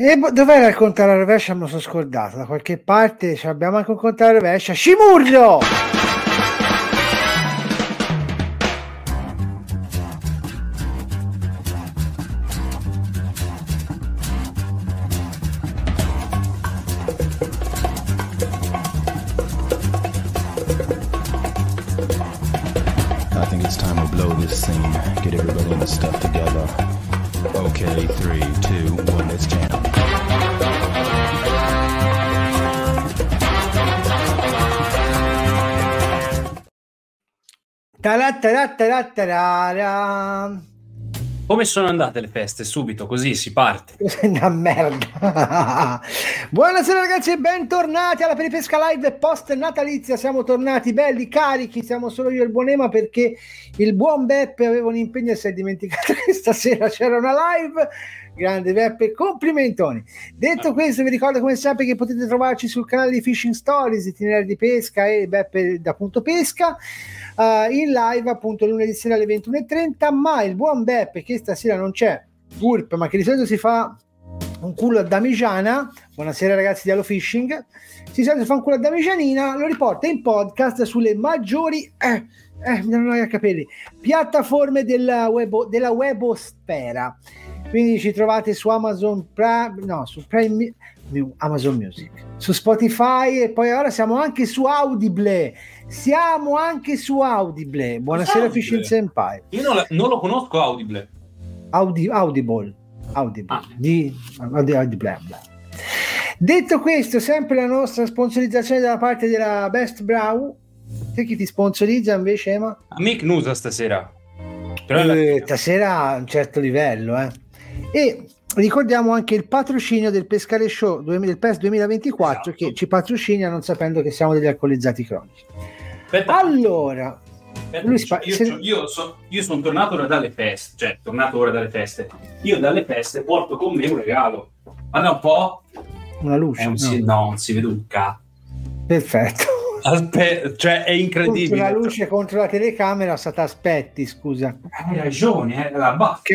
E bo- dov'è il contare alla rovescia? Me lo sono scordato. Da qualche parte abbiamo anche un contare alla rovescia. Scimurrio! Come sono andate le feste? Subito, così si parte. Una merda. Buonasera ragazzi e bentornati alla Peripesca Live post natalizia. Siamo tornati belli, carichi. Siamo solo io e il buon Ema perché il buon Beppe aveva un impegno e si è dimenticato che stasera c'era una live. Grande Beppe, complimentoni. Detto questo, vi ricordo come sempre che potete trovarci sul canale di Fishing Stories, itinerari di pesca e Beppe da punto pesca. eh, in live appunto lunedì sera alle 21.30 ma il buon Beppe che stasera non c'è Gurp ma che di solito si fa un culo a Damigiana. Buonasera ragazzi di Hello Fishing. Si solito fa un culo a Damigianina lo riporta in podcast sulle maggiori eh, eh, danno noia a capelli piattaforme della, webo, della webosfera quindi ci trovate su Amazon Prime no su Prime Amazon Music su Spotify e poi ora siamo anche su Audible siamo anche su Audible buonasera Audible? Fishing Senpai Io non, la- non lo conosco Audible. Audi- Audible, Audible, Ah. di Audi- Audible. Detto questo, sempre la nostra sponsorizzazione da parte della Best Brow. Te chi ti sponsorizza invece, Ema? Amic Nusa stasera. Però Eh, stasera a un certo livello, eh. E ricordiamo anche il patrocinio del Pescare Show 2000 del PES 2024 Esatto. che ci patrocina non sapendo che siamo degli alcolizzati cronici. Aspetta, Allora, aspetta, spa- io, se- io so- io sono tornato ora dalle feste, cioè tornato ora dalle feste. Io dalle feste porto con me un regalo. Guarda un po'. una luce. Un no. si- no, non si vede un cazzo. Perfetto. Aspetta, cioè è incredibile. La luce contro la telecamera, stata aspetti, scusa. Hai ragione, eh, la baffa. Che.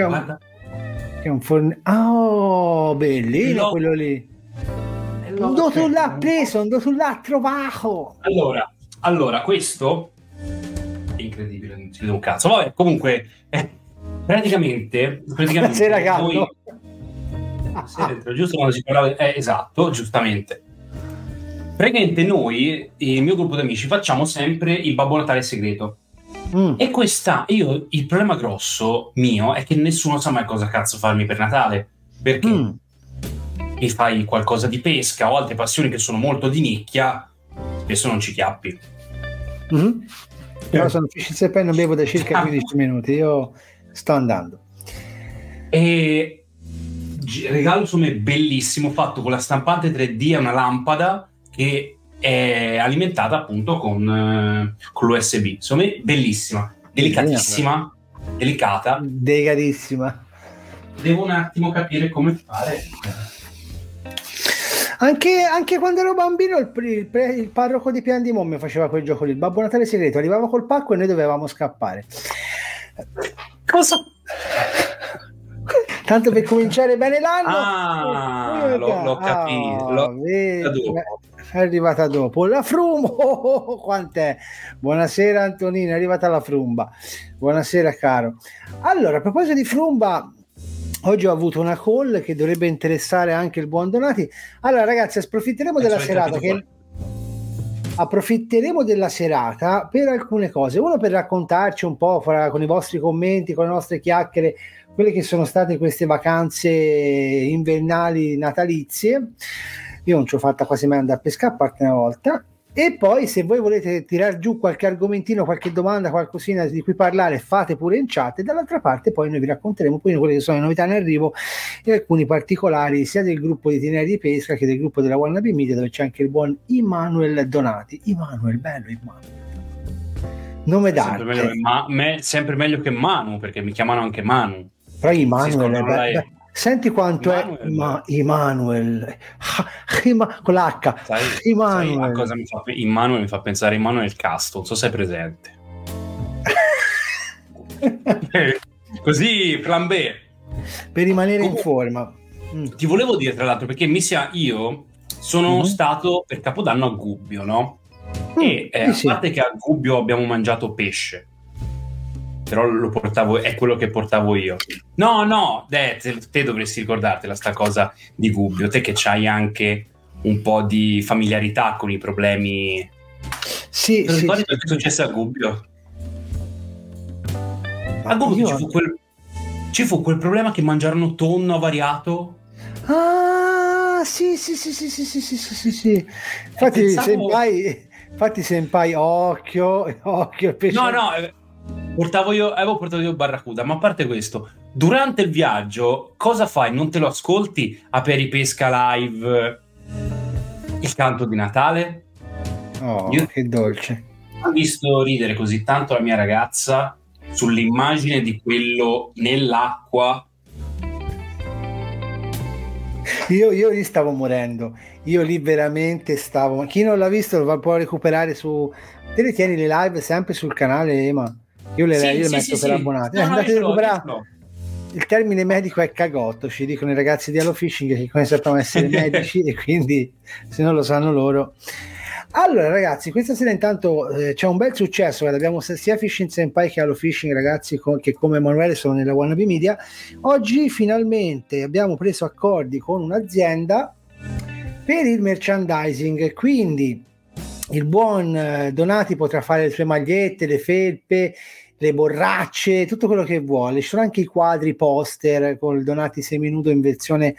Che è un forno. Oh, bellino No. quello lì. Tu l'ha preso, non tu l'ha trovato. Allora, allora, questo è incredibile, non si vede un cazzo. Vabbè, comunque, eh, praticamente, praticamente Sera caldo. noi- Sì, dentro, giusto quando si parlava, eh, esatto, giustamente. Praticamente noi, il mio gruppo di amici, facciamo sempre il Babbo Natale segreto. Mm. E questa, io, il problema grosso mio è che nessuno sa mai cosa cazzo farmi per Natale. Perché Mm. mi fai qualcosa di pesca o altre passioni che sono molto di nicchia, spesso non ci chiappi. Mm. Però sono uscito e non bevo da circa 15 minuti. Io sto andando. E regalo me bellissimo fatto con la stampante 3D e una lampada che è alimentata appunto con, eh, con l'USB. Secondo me bellissima, delicatissima, delicata. Delicatissima. Devo un attimo capire come fare. Anche, anche quando ero bambino, il, il il parroco di Pian di Momme faceva quel gioco lì. Il Babbo Natale segreto arrivava col pacco e noi dovevamo scappare. Cosa? Tanto per cominciare bene l'anno. Ah, Eh, l'ho- l'ho capito, l'ho vedi, capito dopo. È arrivata dopo. La Frum, oh, oh, oh, quant'è? Buonasera Antonino, è arrivata la Frumba. Buonasera caro. Allora, a proposito di Frumba, oggi ho avuto una call che dovrebbe interessare anche il buon Donati. Allora ragazzi, approfitteremo della serata che approfitteremo della serata per alcune cose. Uno per raccontarci un po' con i vostri commenti, con le nostre chiacchiere, quelle che sono state queste vacanze invernali natalizie. Io non ci ho fatta quasi mai andare a pescare, a parte una volta. E poi, se voi volete tirar giù qualche argomentino, qualche domanda, qualcosina di cui parlare, fate pure in chat. E dall'altra parte, poi noi vi racconteremo poi quelle che sono le novità in arrivo e alcuni particolari sia del gruppo di Tineri di Pesca che del gruppo della Wannabe Media, dove c'è anche il buon Immanuel Donati. Immanuel, bello Immanuel. Nome Sempre meglio, d'arte. Ma- me- sempre meglio che Manu, perché mi chiamano anche Manu. Però Si Immanuel, scoprono senti quanto Immanuel. è ma, Immanuel, Ima- con l'H. Sai, Immanuel. sai a cosa mi fa, Immanuel mi fa pensare Immanuel il casto, non so se è presente. Così, plan B. per rimanere in Comunque- forma. Mm. Ti volevo dire, tra l'altro, perché mi sia io sono Mhm. stato per Capodanno a Gubbio, no? Mm, E eh, sì, a sì. parte che a Gubbio abbiamo mangiato pesce, però lo portavo, è quello che portavo io. No, no, te, te- dovresti ricordartela sta cosa di Gubbio, te che c'hai anche un po' di familiarità con i problemi. Sì, Ti sì, ricordi sì. cosa è successo a Gubbio? A Gubbio io- ci fu, quel, ci fu quel problema che mangiarono tonno avariato. Ah, sì, sì, sì, sì, sì, sì, sì, sì, sì. Infatti, pensavo- senpai, infatti, senpai, occhio, occhio, pesce. No, no, portavo io, avevo portato io Barracuda, ma a parte questo, durante il viaggio, cosa fai? Non te lo ascolti a Peripesca Live il canto di Natale? Oh, Io- che dolce. Ho visto ridere così tanto la mia ragazza sull'immagine di quello nell'acqua. Io, io lì stavo morendo, io lì veramente stavo. Ma chi non l'ha visto lo può recuperare su. Te le tieni le live sempre sul canale, Ema. Io le, Sì, io le sì, metto sì, per abbonati. No, Eh, no, andate a recuperare. l'ho. Il termine medico è cagotto, ci dicono i ragazzi di Hello Fishing che come sappiamo essere medici e quindi se non lo sanno loro. Allora ragazzi, questa sera intanto eh, c'è un bel successo, guarda, abbiamo sia Fishing Senpai che Hello Fishing ragazzi co- che come Emanuele sono nella Wannabe Media. Oggi finalmente abbiamo preso accordi con un'azienda per il merchandising, quindi il buon eh, Donati potrà fare le sue magliette, le felpe, le borracce, tutto quello che vuole. Ci sono anche i quadri, poster con il Donati seminudo in versione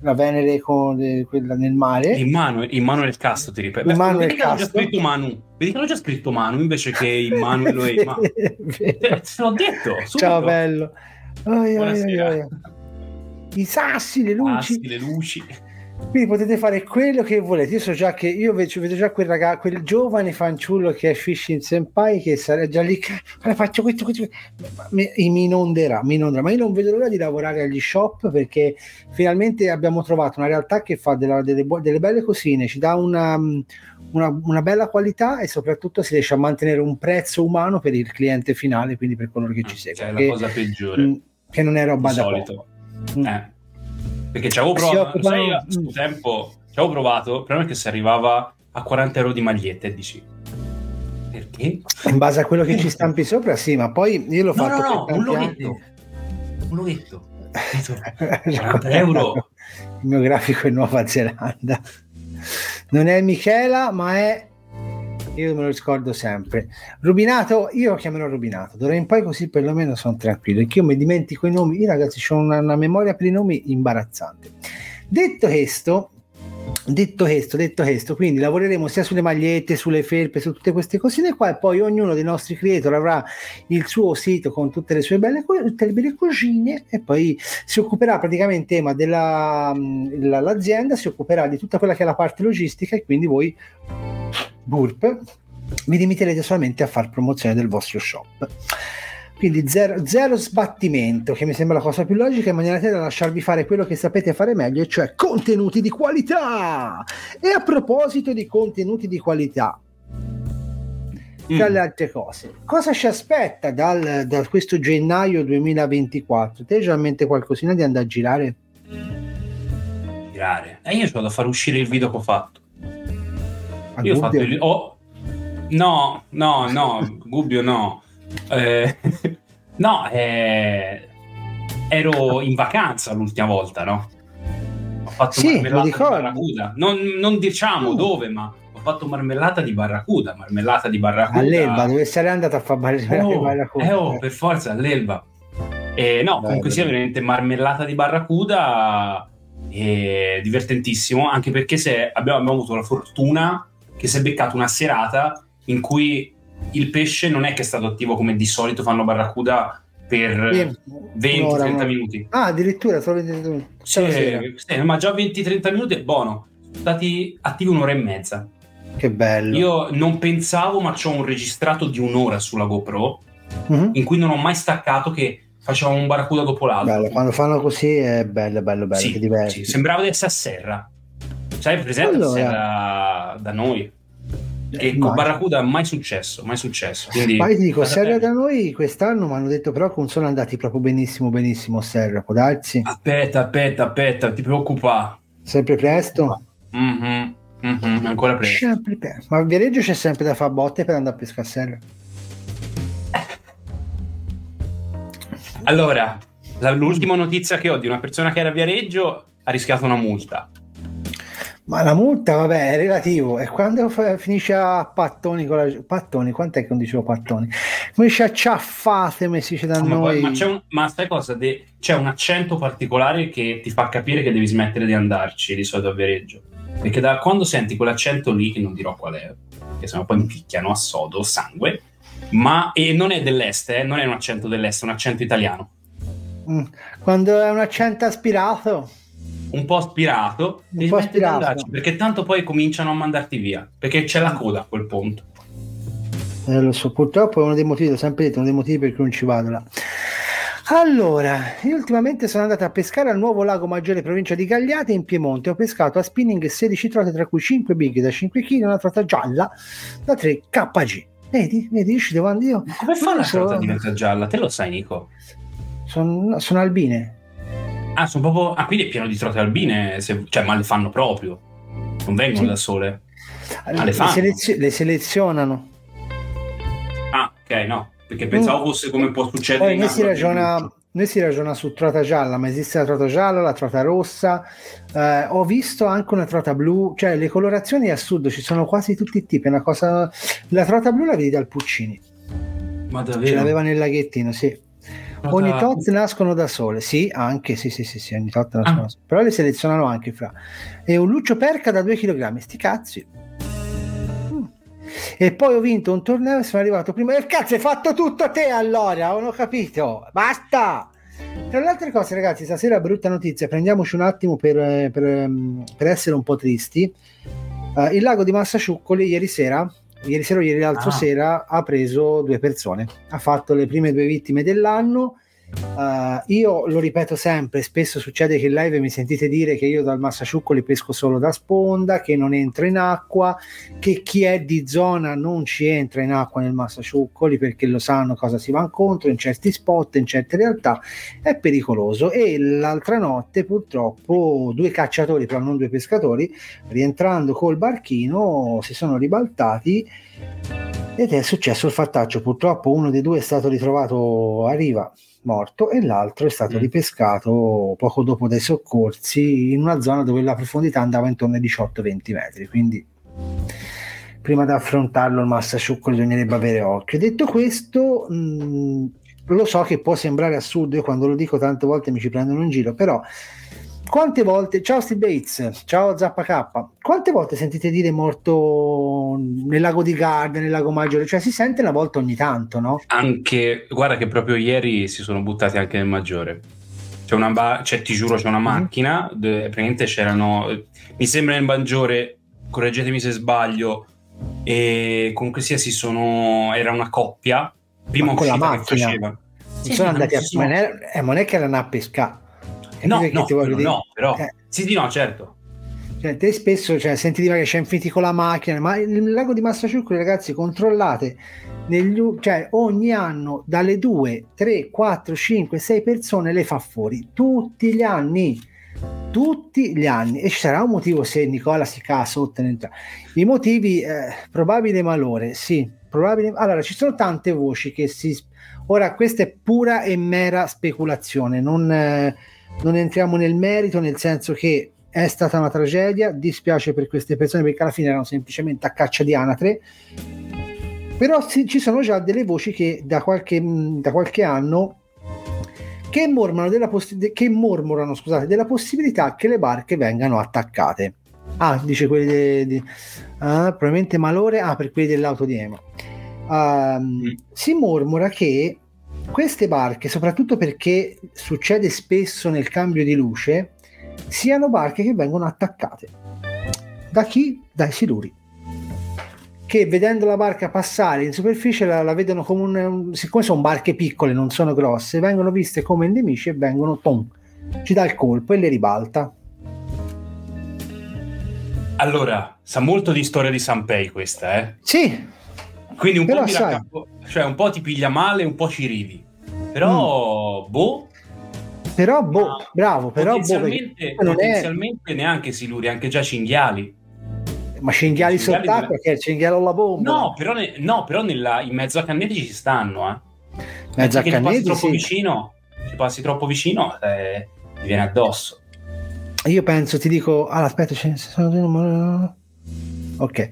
la Venere con eh, quella nel mare. Immanuel, Immanuel Castro ti ripeto. Immanuel Vedi hanno già scritto Manu. Vedi che hanno già scritto Manu invece che Immanuel e Imma- Vero. Te l'ho detto. subito. Ciao bello. Ai, Buonasera. ai. I sassi, le luci. Assi, le luci. Quindi potete fare quello che volete. Io so già che io vedo, vedo già quel ragazzo, quel giovane fanciullo che è Fishing Senpai che sarà già lì. "Guarda, faccio questo, questo. Mi, mi inonderà, mi inonderà. Ma io non vedo l'ora di lavorare agli shop perché finalmente abbiamo trovato una realtà che fa della- delle, delle belle cosine, ci dà una, una- una bella qualità e soprattutto si riesce a mantenere un prezzo umano per il cliente finale, quindi per coloro che ci Cioè, seguono. è la Che, cosa peggiore. mh, che non è roba di da solito. poco. Mm. Eh. Perché ci avevo Si provato, sai, a suo Mm. tempo ci avevo provato, il problema è che si arrivava a 40 euro di magliette dici perché? In base a quello che ci stampi sopra, sì, ma poi io l'ho No, fatto no, no, per un loghetto. Un loghetto. anni. 40 euro. Il mio grafico è Nuova Zelanda. Non è Michela, ma è. Io me lo ricordo sempre. Rubinato, io lo chiamerò Rubinato. D'ora in poi così perlomeno sono tranquillo. Perché io mi dimentico i nomi. Io ragazzi ho una, una memoria per i nomi imbarazzante. Detto questo, detto questo, detto questo, quindi lavoreremo sia sulle magliette, sulle felpe, su tutte queste cosine qua e poi ognuno dei nostri creator avrà il suo sito con tutte le sue belle, tutte le belle cosine e poi si occuperà praticamente Ema della l'azienda si occuperà di tutta quella che è la parte logistica e quindi voi burp vi limiterete solamente a fare promozione del vostro shop quindi zero, zero sbattimento che mi sembra la cosa più logica in maniera tale da lasciarvi fare quello che sapete fare meglio e cioè contenuti di qualità e a proposito di contenuti di qualità tra Mm. le altre cose. Cosa ci aspetta dal, da questo gennaio 2024? Te hai già in mente qualcosina di andare a girare? Girare. E io ho da fare uscire il video che ho fatto. A Io ho fatto il... oh, No, no, no, Gubbio no. Eh, no, eh, ero in vacanza l'ultima volta, no? Ho fatto Sì, marmellata di barracuda. Non, non diciamo Mm. dove, ma ho fatto marmellata di barracuda. Marmellata di barracuda. All'Elba, dove sarei andato a fare Eh, oh, barracuda? eh, oh, per forza all'Elba. Eh, no, comunque sia veramente marmellata di barracuda e divertentissimo, anche perché se abbiamo, abbiamo avuto la fortuna che si è beccato una serata in cui il pesce non è che è stato attivo come di solito fanno barracuda per Sì, 20-30 un'ora, un'ora. minuti. Ah, addirittura solo 20 minuti. Sì, sì, ma già 20-30 minuti è buono. Sono stati attivi un'ora e mezza. Che bello. Io non pensavo, ma c'ho un registrato di un'ora sulla GoPro Mhm. in cui non ho mai staccato che facevamo un barracuda dopo l'altro. Bello, quando fanno così è bello, bello, bello, Sì, sì, sembrava di essere a Serra. Sai, presente Allora. Serra da noi? Che con Barracuda mai successo, mai successo. Quindi, Poi ti dico, Serra da noi quest'anno mi hanno detto però che non sono andati proprio benissimo, benissimo Serra, può darsi? Aspetta, aspetta, aspetta, ti preoccupa. Sempre presto? Mm-hmm, mm-hmm, ancora presto. Sempre presto. Ma a Viareggio c'è sempre da fare botte per andare a pescare a Serra. Allora, l'ultima notizia che ho di una persona che era a Viareggio ha rischiato una multa. Ma la multa, vabbè, è relativo. E quando fa- finisce a pattoni con la... Pattoni, quant'è che non dicevo pattoni? Finisce a ciaffate, come si dice da Ma, noi. poi- ma c'è un, ma sai cosa? De- c'è un accento particolare che ti fa capire che devi smettere di andarci di solito a Viareggio. Perché da quando senti quell'accento lì, che non dirò qual è, che sennò poi mi picchiano a sodo, sangue, ma e non è dell'est, eh, non è un accento dell'est, è un accento italiano. Mm. Quando è un accento aspirato. Un po' aspirato, Un po' aspirato. andarci, perché tanto poi cominciano a mandarti via, perché c'è la coda a quel punto. Eh, lo so, purtroppo è uno dei motivi, l'ho sempre detto, uno dei motivi per cui non ci vado là. Allora, io ultimamente sono andato a pescare al nuovo lago Maggiore, provincia di Gagliate, in Piemonte. Ho pescato a spinning 16 trote, tra cui 5 big da 5 kg, una trota gialla da 3 kg. Vedi, vedi, io ci devo andare io. Come fa so- trota a diventare gialla? Te lo sai, Nico? Sono, sono albine. Ah, sono proprio... ah, quindi è pieno di trote albine, se- cioè, ma le fanno proprio. Non vengono Sì. da sole. le, le fanno? selezio- le selezionano. Ah, ok, no. Perché pensavo fosse come può succedere Poi noi si, ragiona, noi si ragiona su trota gialla, ma esiste la trota gialla, la trota rossa. Eh, ho visto anche una trota blu, cioè le colorazioni a sud ci sono quasi tutti i tipi. Una cosa... La trota blu la vedi dal Puccini, Ma ce davvero? l'aveva nel laghettino, sì. Ogni tot nascono da sole, sì, anche, sì, sì, sì, sì ogni tot nascono Ah. da sole. Però le selezionano anche fra. E un luccio perca da 2 kg, sti cazzi. Mm. E poi ho vinto un torneo e sono arrivato prima. E cazzo, hai fatto tutto a te allora, non ho capito. Basta! Tra le altre cose, ragazzi, stasera brutta notizia, prendiamoci un attimo per, eh, per, ehm, per essere un po' tristi. Eh, il lago di Massasciuccoli ieri sera, ieri sera o ieri l'altro Ah. sera, ha preso due persone. Ha fatto le prime due vittime dell'anno. Eh, io lo ripeto sempre, spesso succede che in live mi sentite dire che io dal Massasciuccoli pesco solo da sponda, che non entro in acqua, che chi è di zona non ci entra in acqua nel Massasciuccoli perché lo sanno cosa si va incontro in certi spot, in certe realtà è pericoloso e l'altra notte purtroppo due cacciatori, però non due pescatori, rientrando col barchino si sono ribaltati ed è successo il fattaccio. Purtroppo uno dei due è stato ritrovato a riva morto e l'altro è stato Mm. ripescato poco dopo dai soccorsi in una zona dove la profondità andava intorno ai 18-20 metri. Quindi prima di affrontarlo il massasciucco bisognerebbe avere occhio. Detto questo, mh, lo so che può sembrare assurdo, io quando lo dico tante volte mi ci prendono in giro, però quante volte, ciao Steve Bates, ciao Zappa K, quante volte sentite dire morto nel lago di Garda, nel lago Maggiore? Cioè si sente una volta ogni tanto, no? Anche, guarda che proprio ieri si sono buttati anche nel maggiore. C'è una, ba- cioè, ti giuro, c'è una Mhm. macchina, dove praticamente c'erano, mi sembra nel maggiore, correggetemi se sbaglio, e comunque sia si sono, era una coppia, prima Ma con la macchina? faceva. Sì, sono andati a... ma non è che erano a pescare. No, che no, quello dire? no, però. Eh. Sì, sì, no, certo. Cioè, te spesso cioè, senti dire che c'è infiniti con la macchina, ma il lago di Massasciuccoli, ragazzi, controllate negli cioè, ogni anno dalle 2, 3, 4, 5, 6 persone le fa fuori tutti gli anni. Tutti gli anni e ci sarà un motivo se Nicola si cava sotto. I motivi, eh, probabile malore, sì, probabile. Allora, ci sono tante voci che si. Ora, questa è pura e mera speculazione, non, eh, non entriamo nel merito, nel senso che è stata una tragedia, dispiace per queste persone perché alla fine erano semplicemente a caccia di anatre, però ci sono già delle voci che da qualche, mh, da qualche anno che mormorano, della de- che mormorano scusate, della possibilità che le barche vengano attaccate. Ah, dice quelli de- di- ah, probabilmente malore, ah, per quelli dell'auto di Emo. Ehm, Mm. Si mormora che queste barche, soprattutto perché succede spesso nel cambio di luce, siano barche che vengono attaccate. Da chi? Dai siluri. Che vedendo la barca passare in superficie la, la vedono come un, un- siccome sono barche piccole, non sono grosse, vengono viste come nemici e vengono tom, ci dà il colpo e le ribalta. Allora, sa molto di storia di Sanpei questa, eh? Sì, Quindi un po' raccappo- cioè un po' ti piglia male, un po' ci ridi. Però, boh, però boh, bravo, però boh, potenzialmente, perché non è... potenzialmente neanche siluri, anche già cinghiali. Ma cinghiali cinghiali sott'acqua dove- che è il cinghialo alla bomba. No, però, ne- no, però nella- in mezzo a Canneti ci stanno, eh. Mezzo a ci passi Canneti, troppo sì. vicino, ci passi troppo vicino, eh, ti viene addosso. Io penso, ti dico, allora, aspetta, ce ne sono... Ok. Eh,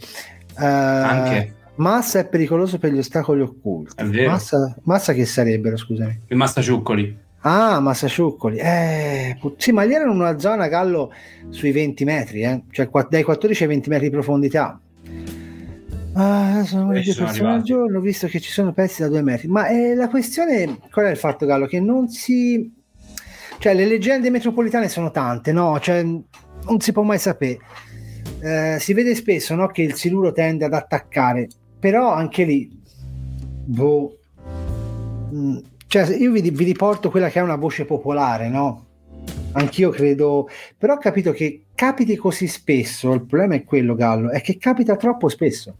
Anche. Massa è pericoloso per gli ostacoli occulti. È vero. Massa, massa che sarebbero, scusami. Il Massaciuccoli. Ah, Massasciuccoli. Eh, put- sì, ma lì erano in una zona gallo sui 20 metri, eh? cioè qua- dai 14 ai 20 metri di profondità. Ah, sono al arrivati. giorno, visto che ci sono pezzi da due metri. Ma eh, la questione, qual è il fatto, Gallo? Che non si. Cioè, le leggende metropolitane sono tante, no? Cioè, non si può mai sapere. Eh, si vede spesso no, che il siluro tende ad attaccare, però anche lì, boh, Mm, cioè, io vi, vi riporto quella che è una voce popolare, no? Anch'io credo, però ho capito che capiti così spesso. Il problema è quello, Gallo, è che capita troppo spesso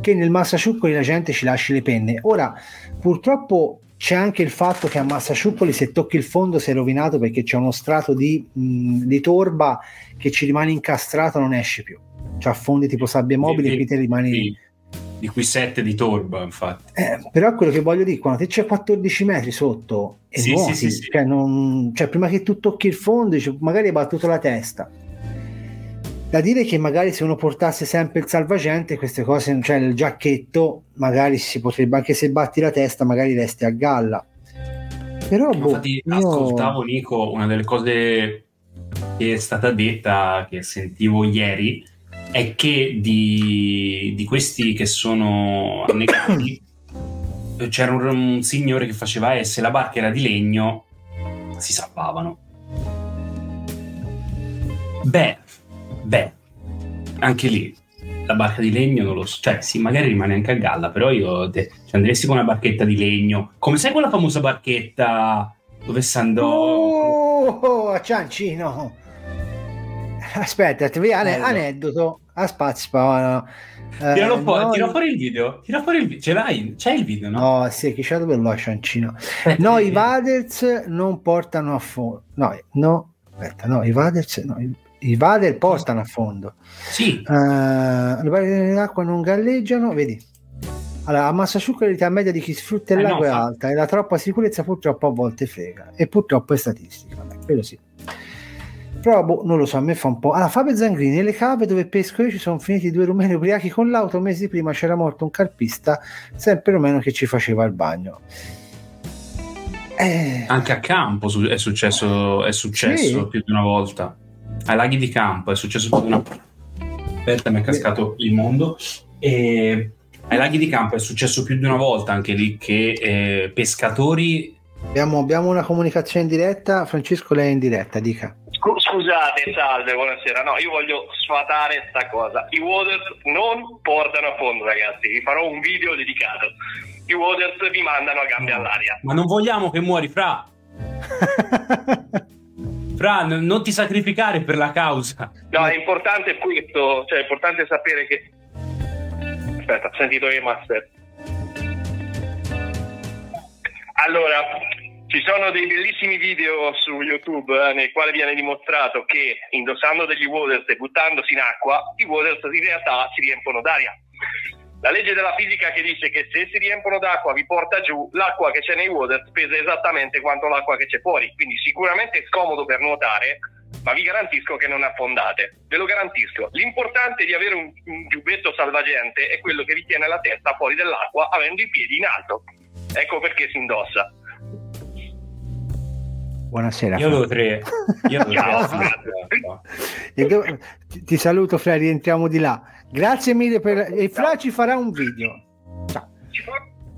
che nel Massasciuccoli la gente ci lasci le penne. Ora, purtroppo c'è anche il fatto che a Massasciuccoli se tocchi il fondo sei rovinato perché c'è uno strato di, mh, di torba che ci rimane incastrato, non esce più. Cioè affondi tipo sabbia mobile e qui te rimani... Di, di cui 7 di torba, infatti. Eh, però quello che voglio dire, quando te c'è 14 metri sotto e Sì, nuoti, sì, sì. Cioè, non- cioè, prima che tu tocchi il fondo, magari hai battuto la testa. Da dire che magari se uno portasse sempre il salvagente, queste cose, cioè il giacchetto, magari si potrebbe, anche se batti la testa, magari resti a galla. Però, boh, Infatti, io- ascoltavo Nico, una delle cose che è stata detta, che sentivo ieri, è che di, di questi che sono annegati c'era un, un signore che faceva eh, se la barca era di legno si salvavano. Beh, beh, anche lì la barca di legno non lo so, cioè sì, magari rimane anche a galla, però io te, ci andresti con una barchetta di legno, come sai quella famosa barchetta dove si andò? Oh, a Ciancino. Aspetta, ti vedi, ane- aneddoto a spazio. no. Eh, Tiralo fuori, noi- tira fuori il video, tira fuori il video, ce l'hai? C'è il video, no? No, sì, chi c'è dove lo Ciancino. Aspetta, No, eh, i Vaders non portano a fondo. No, no, aspetta, no, i Vaders, no, i, i Vader portano a fondo. Sì, Eh, le barriere d'acqua non galleggiano, vedi. Allora, a Massasciucca l'età media di chi sfrutta il Eh, no, lago è fa- alta e la troppa sicurezza purtroppo a volte frega. E purtroppo è statistica, vabbè, quello sì. Però boh, non lo so, a me fa un po'. Allora, Fabio Zangrini, nelle cave dove pesco io ci sono finiti due rumeni ubriachi con l'auto. Mesi prima c'era morto un carpista, sempre rumeno, che ci faceva il bagno. Eh, anche a campo è successo, è successo Sì. più di una volta. Ai laghi di campo è successo più di una Aspetta, mi è cascato il mondo. E ai laghi di campo è successo più di una volta anche lì che eh, pescatori abbiamo, abbiamo una comunicazione in diretta. Francesco, lei è in diretta, dica. Scu- Scusate, salve, buonasera. No, io voglio sfatare sta cosa. I Waters non portano a fondo, ragazzi. Vi farò un video dedicato. I Waters vi mandano a gambe all'aria. Ma non vogliamo che muori, Fra. Fra, n- non ti sacrificare per la causa. No, è importante questo, cioè è importante sapere che... Aspetta, ho sentito i master. Allora, ci sono dei bellissimi video su YouTube eh, nel quale viene dimostrato che indossando degli waters e buttandosi in acqua, i waters in realtà si riempono d'aria. La legge della fisica che dice che se si riempono d'acqua vi porta giù, l'acqua che c'è nei waters pesa esattamente quanto l'acqua che c'è fuori, quindi sicuramente è scomodo per nuotare, ma vi garantisco che non affondate, ve lo garantisco. L'importante di avere un, un giubbetto salvagente è quello che vi tiene la testa fuori dell'acqua avendo i piedi in alto. Ecco perché si indossa. Buonasera. Io avevo tre. Io avevo Ciao, tre. Do- ti, ti saluto, Fra, rientriamo di là. Grazie mille per... E Fra ci farà un video. Ciao.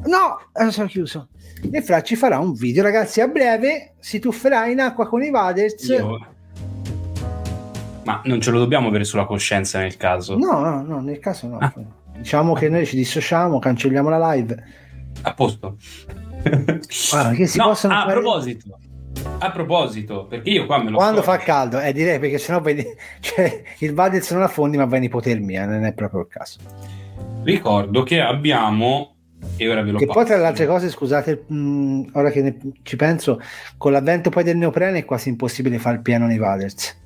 No, eh, sono chiuso. E Fra ci farà un video, ragazzi, a breve si tufferà in acqua con i Vaders. Io- Ma non ce lo dobbiamo avere sulla coscienza nel caso. No, no, no, nel caso no. Ah. Diciamo che noi ci dissociamo, cancelliamo la live. A posto. Si No, a fare- proposito, A proposito, perché io qua me lo Quando so- fa caldo, eh, direi perché sennò vedi, cioè, il Vadez non affondi, ma va in ipotermia, non è proprio il caso. ricordo che abbiamo e ora ve lo Che poi, passo. tra le altre cose, scusate, mh, ora che ne- ci penso, con l'avvento poi del neoprene è quasi impossibile fare il pieno nei Vaders.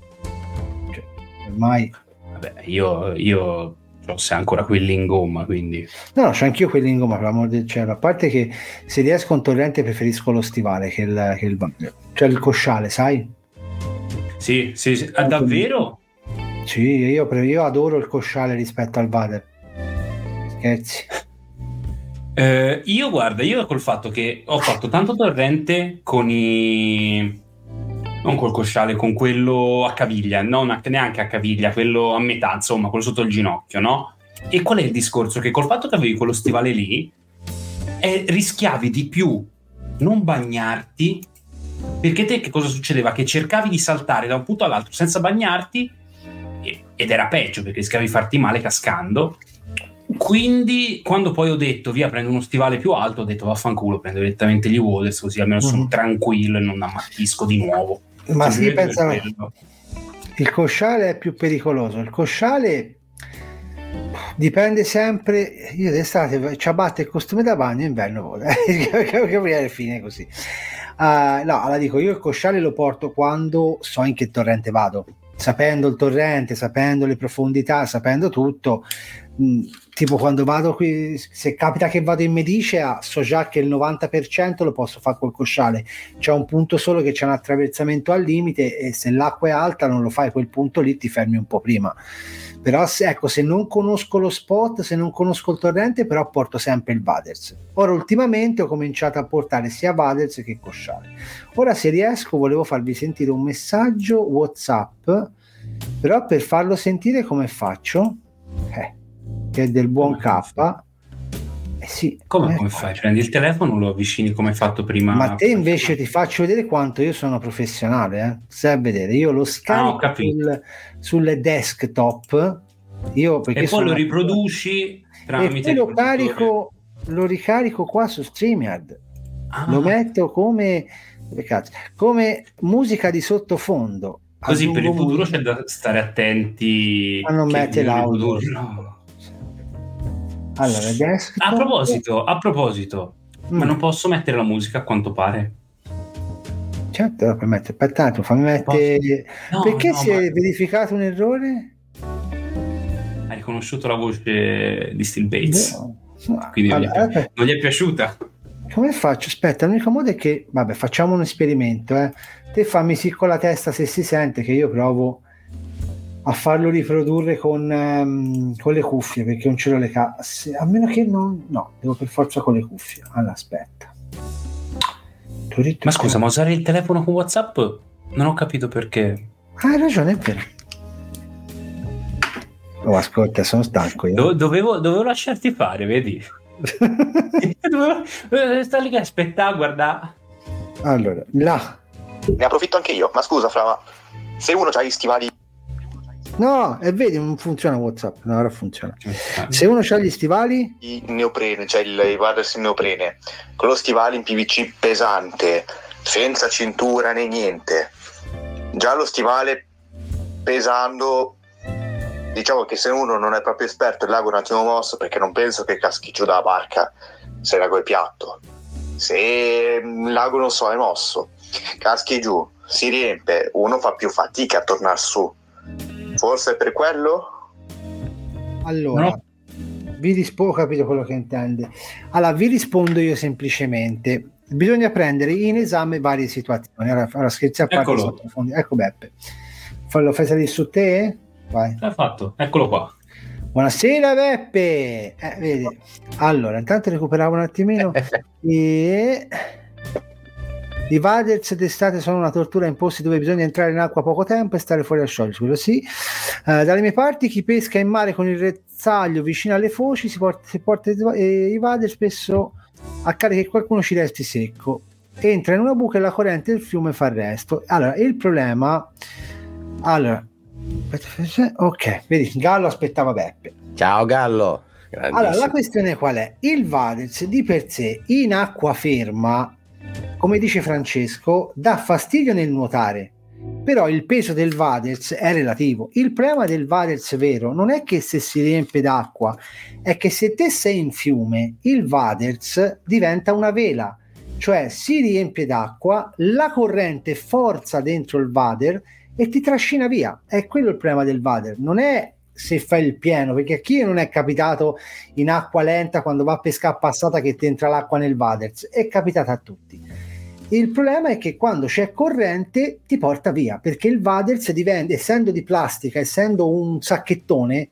Cioè, ormai. Vabbè, io, io se ancora quelli in gomma, quindi No, no, c'ho anch'io quelli in gomma, per l'amor del cielo. A parte che se riesco un torrente preferisco lo stivale che il, che il cioè il cosciale, sai? sì, sì, sì. Ah, davvero? Sì, io, io adoro il cosciale rispetto al Vader. Scherzi. Eh, io guarda, io col fatto che ho fatto tanto torrente con i non col cosciale, con quello a caviglia, non neanche a caviglia, quello a metà, insomma, quello sotto il ginocchio, no? E qual è il discorso? Che col fatto che avevi quello stivale lì, eh, rischiavi di più non bagnarti, perché te che cosa succedeva? Che cercavi di saltare da un punto all'altro senza bagnarti, ed era peggio perché rischiavi di farti male cascando. Quindi, quando poi ho detto via, prendo uno stivale più alto, ho detto vaffanculo, prendo direttamente gli Waters, così almeno sono Mhm. tranquillo e non ammattisco di nuovo. Ma sì, pensa il cosciale è più pericoloso. Il cosciale dipende sempre. Io d'estate ciabatte e costume da bagno, inverno vola. Capire alla fine così. Ah, no, allora dico, io il cosciale lo porto quando so in che torrente vado. Sapendo il torrente, sapendo le profondità, sapendo tutto, mh, tipo quando vado qui, se capita che vado in Medicea, so già che il 90% lo posso fare col cosciale. C'è un punto solo che c'è un attraversamento al limite e se l'acqua è alta non lo fai quel punto lì, ti fermi un po' prima. Però se, ecco, se non conosco lo spot, se non conosco il torrente, però porto sempre il Vaders. Ora ultimamente ho cominciato a portare sia Vaders che Cosciale. Ora se riesco volevo farvi sentire un messaggio WhatsApp, però per farlo sentire come faccio? Eh, che è del buon K. Eh sì, Come, come come fai? Prendi il telefono, lo avvicini come hai fatto prima? ma te invece ti faccio vedere quanto io sono professionale, eh? Stai a vedere, io lo Ah, scarico capito. sul, sulle desktop, io perché E poi lo riproduci e tramite poi lo carico, lo ricarico qua su StreamYard, Ah, lo metto come, come musica di sottofondo. Così per il futuro musica. c'è da stare attenti A non che mette di l'audio. riprodurlo. Allora, desktop. A proposito, a proposito, ma Mm. non posso mettere la musica a quanto pare? Certo, lo puoi mettere. Attimo, fammi mettere... No, Perché no, si ma è verificato un errore? hai riconosciuto la voce di Steel Bates, No. quindi non, gli Allora, è, non gli è piaciuta. Come faccio? Aspetta, l'unico modo è che, vabbè, facciamo un esperimento. Eh. Te fammi sì con la testa se si sente che io provo a farlo riprodurre con, ehm, con le cuffie perché non ce l'ho le casse. A meno che non, no, devo per forza con le cuffie. Allora, aspetta. Ma scusa, ma usare il telefono con WhatsApp non ho capito perché. Ah, hai ragione, è vero. Oh, ascolta, sono stanco io. Do- dovevo, dovevo lasciarti fare, vedi? dovevo, eh, sta lì che aspetta, guarda. allora, là. Ne approfitto anche io, ma scusa, Fra, ma se uno ha gli stivali No, e vedi, non funziona WhatsApp. No, ora funziona. Se uno ha gli stivali, in neoprene, cioè il, i Vaders in neoprene, con lo stivale in PVC pesante, senza cintura né niente, già lo stivale pesando, diciamo che se uno non è proprio esperto il lago è un attimo mosso perché non penso che caschi giù dalla barca se il lago è piatto. Se il lago non so è mosso, caschi giù, si riempie, uno fa più fatica a tornare su. Forse è per quello? allora, No. vi rispondo, ho capito quello che intende. Allora, vi rispondo io semplicemente. Bisogna prendere in esame varie situazioni. Ora, ora scherzi a parte, ecco Beppe. Fallo fai salire su te? Vai. L'ha fatto, eccolo qua. Buonasera Beppe. Eh, vedi. Allora, intanto recuperavo un attimino. e... I vaders d'estate sono una tortura in posti dove bisogna entrare in acqua poco tempo e stare fuori a sciogliersi, quello sì. Eh, dalle mie parti chi pesca in mare con il rezzaglio vicino alle foci si porta, si porta eh, i vader spesso a carica che qualcuno ci resti secco. Entra in una buca e la corrente del fiume fa il resto. Allora, il problema... Allora, ok, vedi, Gallo aspettava Beppe. Ciao Gallo. Allora, la questione qual è? Il Vadez di per sé in acqua ferma come dice Francesco, dà fastidio nel nuotare, però il peso del Vaders è relativo. Il problema del Vaders vero non è che se si riempie d'acqua, è che se te sei in fiume, il Vaders diventa una vela, cioè si riempie d'acqua, la corrente forza dentro il Vader e ti trascina via. È quello il problema del Vader, non è se fai il pieno, perché a chi non è capitato in acqua lenta quando va a pescare passata che ti entra l'acqua nel Vaders? È capitato a tutti. Il problema è che quando c'è corrente ti porta via, perché il Vaders diventa, essendo di plastica, essendo un sacchettone,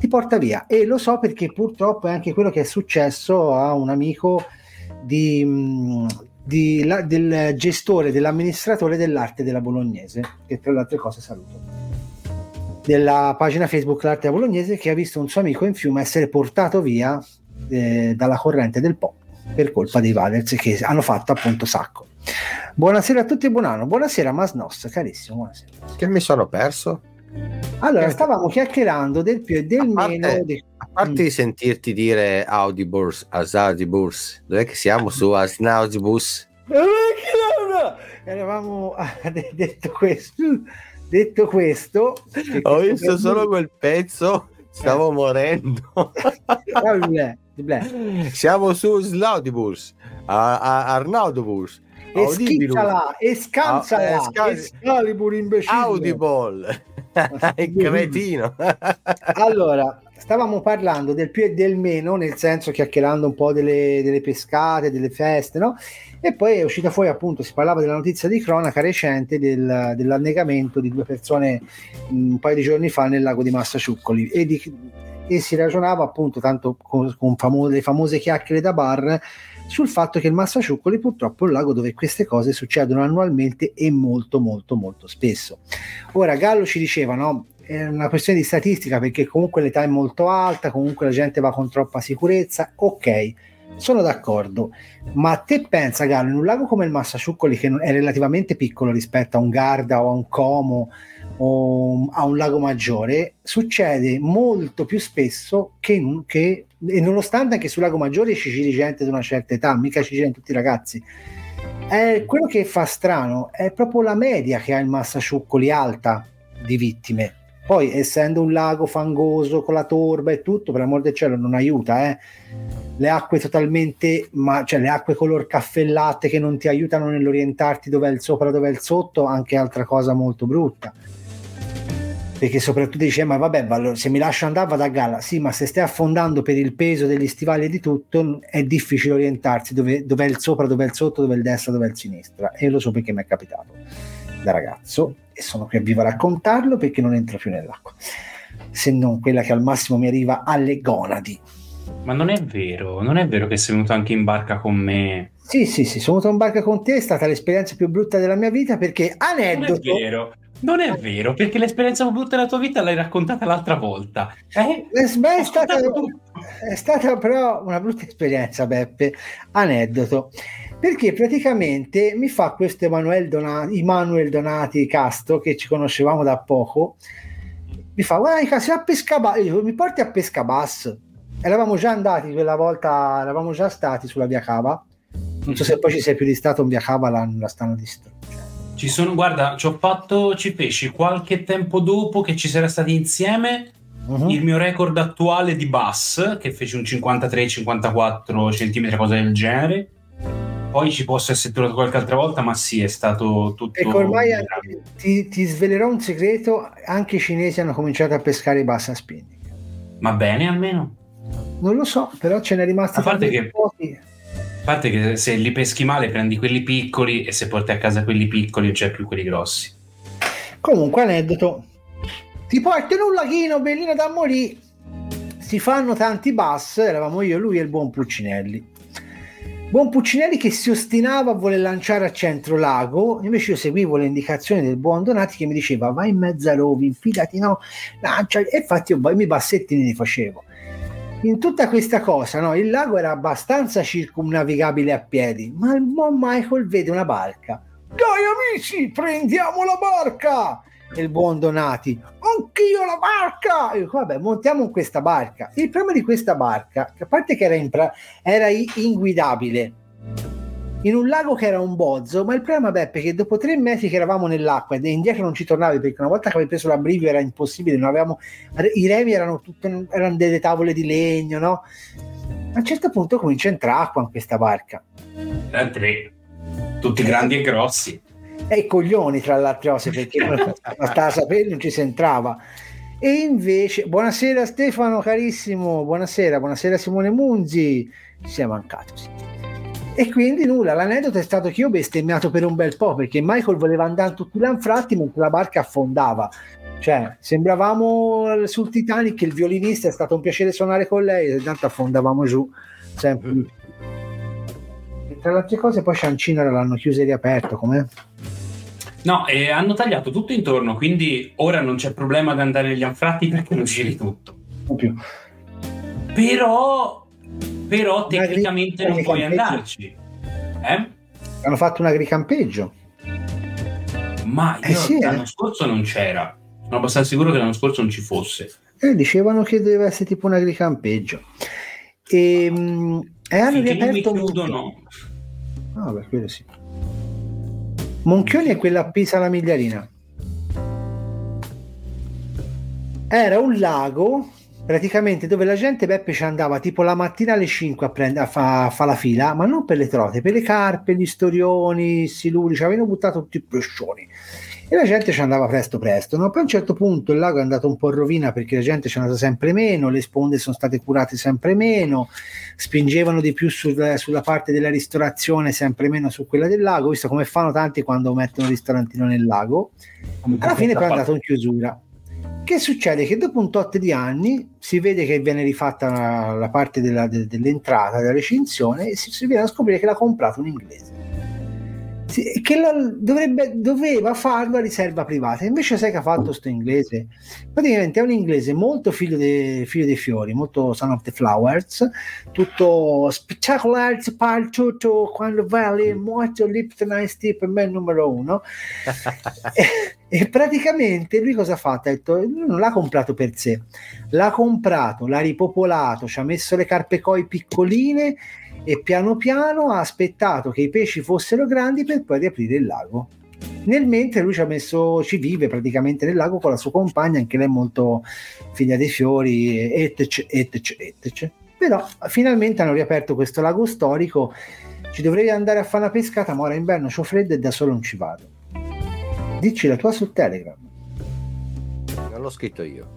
ti porta via. E lo so perché purtroppo è anche quello che è successo a un amico di, di, la, del gestore, dell'amministratore dell'arte della Bolognese, che tra le altre cose saluto della pagina Facebook L'Arte Bolognese che ha visto un suo amico in fiume essere portato via eh, dalla corrente del Po per colpa dei Valers che hanno fatto appunto sacco. Buonasera a tutti e buon anno. Buonasera Masnos, carissimo. Buonasera. Che mi sono perso? Allora, stavamo chiacchierando del più e del a parte, meno. Di... A parte di sentirti dire Audibus, Asaudibus, dov'è che siamo su Asnaudibus? Eravamo detto questo Detto questo, ho visto per... solo quel pezzo, stavo eh. morendo. Siamo su Slaudibus, a, a Arnaudibus. E schicciala, e scansala, ah, e Excalibur imbecille. Audible, cretino. allora, stavamo parlando del più e del meno, nel senso chiacchierando un po' delle, delle pescate, delle feste, no? E poi è uscita fuori appunto, si parlava della notizia di cronaca recente del, dell'annegamento di due persone un paio di giorni fa nel lago di Massasciuccoli e, di, e si ragionava appunto tanto con, con famo- le famose chiacchiere da bar sul fatto che il Massasciuccoli purtroppo è un lago dove queste cose succedono annualmente e molto molto molto spesso. Ora Gallo ci diceva no, è una questione di statistica perché comunque l'età è molto alta, comunque la gente va con troppa sicurezza, ok sono d'accordo, ma te pensa, Gallo, in un lago come il Massasciuccoli, che è relativamente piccolo rispetto a un Garda o a un Como o a un lago maggiore, succede molto più spesso che, che e nonostante anche sul lago maggiore ci giri gente di una certa età, mica ci girano tutti i ragazzi. Eh, quello che fa strano è proprio la media che ha il Massasciuccoli alta di vittime. Poi, essendo un lago fangoso con la torba e tutto, per l'amor del cielo, non aiuta, eh le acque totalmente, ma, cioè le acque color caffè latte che non ti aiutano nell'orientarti dove è il sopra, dove è il sotto, anche altra cosa molto brutta. Perché soprattutto dice, ma vabbè, se mi lascio andare vado a galla. Sì, ma se stai affondando per il peso degli stivali e di tutto, è difficile orientarsi dove, dove è il sopra, dove è il sotto, dove è il destra, dove è il sinistra. E lo so perché mi è capitato da ragazzo e sono qui a vivo a raccontarlo perché non entro più nell'acqua, se non quella che al massimo mi arriva alle gonadi ma non è vero, non è vero che sei venuto anche in barca con me. Sì, sì, sì, sono venuto in barca con te, è stata l'esperienza più brutta della mia vita perché aneddoto... Non è vero, non è vero, perché l'esperienza più brutta della tua vita l'hai raccontata l'altra volta. Eh? È, stata, è stata però una brutta esperienza, Beppe. Aneddoto. Perché praticamente mi fa questo Emanuele Donati, Emanuele Donati Castro, che ci conoscevamo da poco, mi fa, guarda, se a Pescabas, mi porti a Pescabas eravamo già andati quella volta, eravamo già stati sulla via Cava. Non so se poi ci sei più di stato in via Cava, la, la stanno distruggendo. Ci sono, guarda, ci ho fatto, ci feci qualche tempo dopo che ci sarà stati insieme uh-huh. il mio record attuale di bus, che fece un 53-54 cm, cosa del genere. Poi ci posso essere tornato qualche altra volta, ma sì, è stato tutto. Ecco, ormai ti, ti, svelerò un segreto: anche i cinesi hanno cominciato a pescare i bus a spinning. Ma bene almeno. Non lo so, però ce n'è rimasto a parte che, pochi. Parte che se li peschi male prendi quelli piccoli e se porti a casa quelli piccoli non c'è più quelli grossi. Comunque aneddoto. Ti porti in un laghino bellino da morire. Si fanno tanti bus, eravamo io, lui e il buon Puccinelli. Buon Puccinelli che si ostinava a voler lanciare a centro lago, invece io seguivo le indicazioni del buon Donati che mi diceva vai in mezzo a rovi, infilati no, lancia, e infatti io i bassettini li facevo in tutta questa cosa, no, il lago era abbastanza circumnavigabile a piedi, ma il buon Michael vede una barca. Dai amici, prendiamo la barca! E il buon Donati, anch'io la barca! E dico, vabbè, montiamo in questa barca. Il problema di questa barca, a parte che era, impra- era inguidabile, in un lago che era un bozzo, ma il problema Beppe è che dopo tre metri che eravamo nell'acqua e indietro non ci tornavi perché una volta che avevi preso l'abbrivio era impossibile, avevamo, i remi erano, tutte, erano delle tavole di legno, no? A un certo punto comincia a entrare acqua in questa barca. Da tre, tutti grandi e grossi. E i coglioni tra le altre cose perché bastava sapere non ci si entrava. E invece, buonasera Stefano carissimo, buonasera, buonasera Simone Munzi, ci sei mancato. Sì. E quindi nulla, l'aneddoto è stato che io ho bestemmiato per un bel po' perché Michael voleva andare tutti gli anfratti mentre la barca affondava. Cioè, sembravamo sul Titanic, il violinista è stato un piacere suonare con lei, e tanto affondavamo giù sempre. E tra le altre cose, poi Ciancino l'hanno chiuso e riaperto, com'è? No, e hanno tagliato tutto intorno, quindi ora non c'è problema di andare negli anfratti perché non giri tutto. Non più. Però, però tecnicamente non puoi campeggio. andarci. Eh? Hanno fatto un agricampeggio. Ma Eh sì, l'anno eh. scorso non c'era. Sono abbastanza sicuro che l'anno scorso non ci fosse. E dicevano che doveva essere tipo un agricampeggio. E, mh, e hanno Finché non mi riaperto chiudono. Ah, beh, quello sì. Monchioni è quella a Pisa la migliarina. Era un lago praticamente dove la gente Beppe ci andava tipo la mattina alle 5 a, prendere, a fa, fa la fila, ma non per le trote, per le carpe, gli storioni, i siluri, ci avevano buttato tutti i pescioni. E la gente ci andava presto presto, no? poi a un certo punto il lago è andato un po' in rovina perché la gente ci è andata sempre meno, le sponde sono state curate sempre meno, spingevano di più sul- sulla parte della ristorazione, sempre meno su quella del lago, visto come fanno tanti quando mettono un ristorantino nel lago. Alla fine poi è andato in chiusura. Che succede? Che dopo un tot di anni si vede che viene rifatta la, parte della- de- dell'entrata, della recinzione, e si, si viene a scoprire che l'ha comprato un inglese. Che la- dovrebbe, doveva farlo a riserva privata, invece sai che ha fatto sto inglese? Praticamente è un inglese molto figlio, de- figlio dei fiori, molto son of the flowers, tutto spettacolare, parla tutto quando vale molto Lipton Ice Tea per me è il numero uno. e, e praticamente lui cosa ha fatto? Ha detto, lui non l'ha comprato per sé, l'ha comprato, l'ha ripopolato, ci ha messo le carpe koi piccoline e piano piano ha aspettato che i pesci fossero grandi per poi riaprire il lago. Nel mentre lui ci ha messo, ci vive praticamente nel lago con la sua compagna, anche lei è molto figlia dei fiori, etc, etc, etc. Però finalmente hanno riaperto questo lago storico. Ci dovrei andare a fare una pescata, ma ora è inverno, c'ho freddo e da solo non ci vado. Dici la tua su Telegram. Non l'ho scritto io.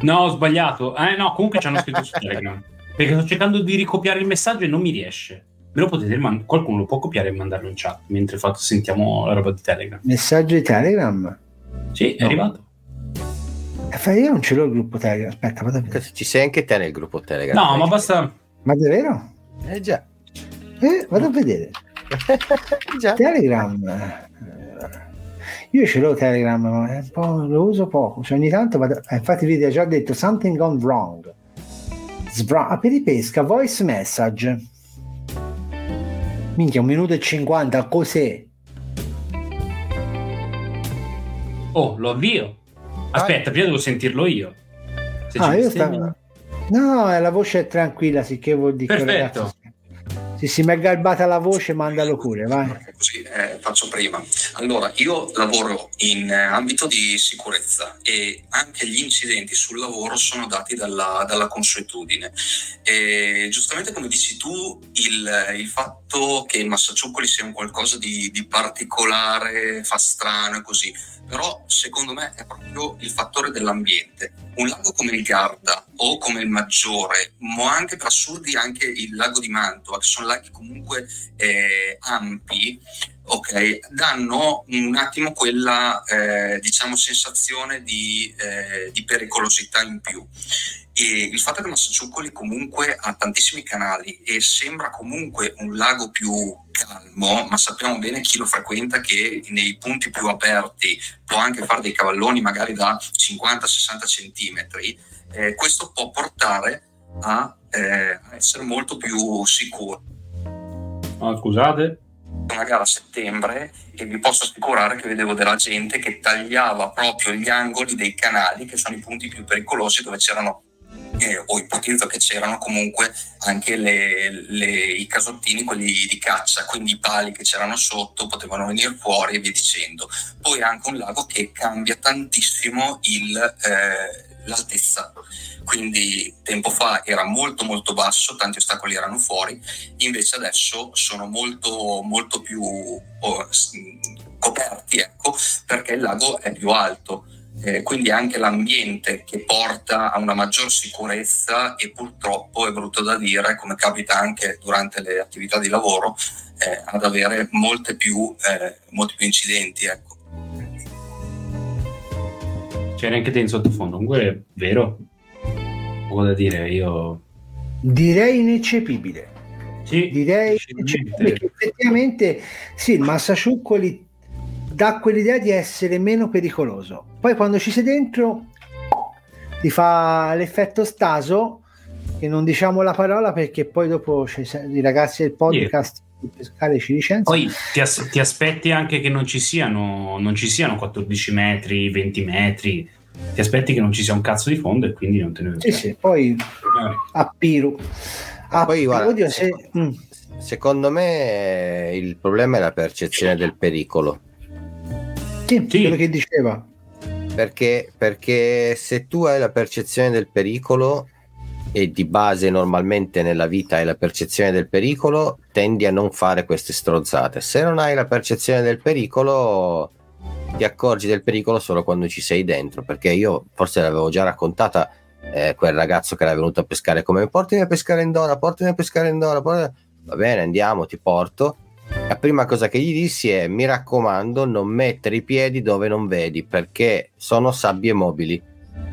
No, ho sbagliato. Eh no, comunque ci hanno scritto su Telegram. Perché sto cercando di ricopiare il messaggio e non mi riesce. Me lo potete man- qualcuno lo può copiare e mandarlo in chat mentre fatto, sentiamo la roba di Telegram. Messaggio di Telegram. Sì, è No. arrivato. Eh, fa- io non ce l'ho il gruppo Telegram. Aspetta, vado a vedere. Ci sei anche te nel gruppo Telegram. No, ma basta. Ma davvero? Eh già. Eh, vado a vedere. già. Telegram. Io ce l'ho Telegram, ma è un po', lo uso poco. Cioè, ogni tanto vado. eh, infatti, vedi, ha già detto something gone wrong. Ah, per i pesca, voice message. Minchia, un minuto e 50, cos'è? Oh, lo avvio. Aspetta, prima devo sentirlo io. Se Ah, io stavo... No, la voce è tranquilla, sicché vuol dire che Perfetto. ragazzi, se si è garbata la voce, mandalo pure, vai. Così eh, faccio prima. Allora, io lavoro in eh, ambito di sicurezza e anche gli incidenti sul lavoro sono dati dalla, dalla consuetudine. E giustamente come dici tu, il, il fatto che il Massaciuccoli sia un qualcosa di, di particolare, fa strano e così, però secondo me è proprio il fattore dell'ambiente. Un lago come il Garda o come il Maggiore, ma anche per assurdi anche il lago di Mantova, che sono laghi comunque eh, ampi, ok, danno un attimo quella eh, diciamo sensazione di, eh, di pericolosità in più. E il fatto che Massaciuccoli comunque ha tantissimi canali e sembra comunque un lago più calmo, ma sappiamo bene chi lo frequenta che nei punti più aperti può anche fare dei cavalloni magari da 50-60 centimetri, eh, questo può portare a eh, a essere molto più sicuro Ah, scusate. Una gara a settembre e vi posso assicurare che vedevo della gente che tagliava proprio gli angoli dei canali che sono i punti più pericolosi dove c'erano eh, o ipotizzo che c'erano comunque anche le- le- i casottini, quelli di caccia, quindi i pali che c'erano sotto potevano venire fuori e via dicendo. Poi anche un lago che cambia tantissimo il, eh, l'altezza. Quindi tempo fa era molto molto basso, tanti ostacoli erano fuori, invece adesso sono molto molto più oh, coperti, ecco, perché il lago è più alto. Eh, quindi anche l'ambiente che porta a una maggior sicurezza e purtroppo è brutto da dire, come capita anche durante le attività di lavoro, eh, ad avere molte più, eh, molti più incidenti. Ecco. C'era anche te in sottofondo. Comunque è vero. Poco da dire. Io. Direi ineccepibile. Sì, Direi decisamente. perché effettivamente sì, il Massasciuccoli dà quell'idea di essere meno pericoloso. Poi quando ci sei dentro ti fa l'effetto staso, che non diciamo la parola perché poi dopo i ragazzi del podcast pescare ci licenziano. Poi ti, as- ti aspetti anche che non ci siano non ci siano 14 metri, 20 metri. Ti aspetti che non ci sia un cazzo di fondo e quindi non te ne Sì, sì, poi a Piru. A Poi, Piru, guarda, oddio, se- mm. Secondo me eh, il problema è la percezione del pericolo. Sì, quello che diceva. Perché, perché se tu hai la percezione del pericolo e di base normalmente nella vita hai la percezione del pericolo, tendi a non fare queste strozzate. Se non hai la percezione del pericolo, ti accorgi del pericolo solo quando ci sei dentro. Perché io forse l'avevo già raccontata eh, quel ragazzo che era venuto a pescare come portami a pescare in Dora, portami a pescare in Dora, portami-" va bene, andiamo, ti porto. La prima cosa che gli dissi è: mi raccomando, non mettere i piedi dove non vedi perché sono sabbie mobili.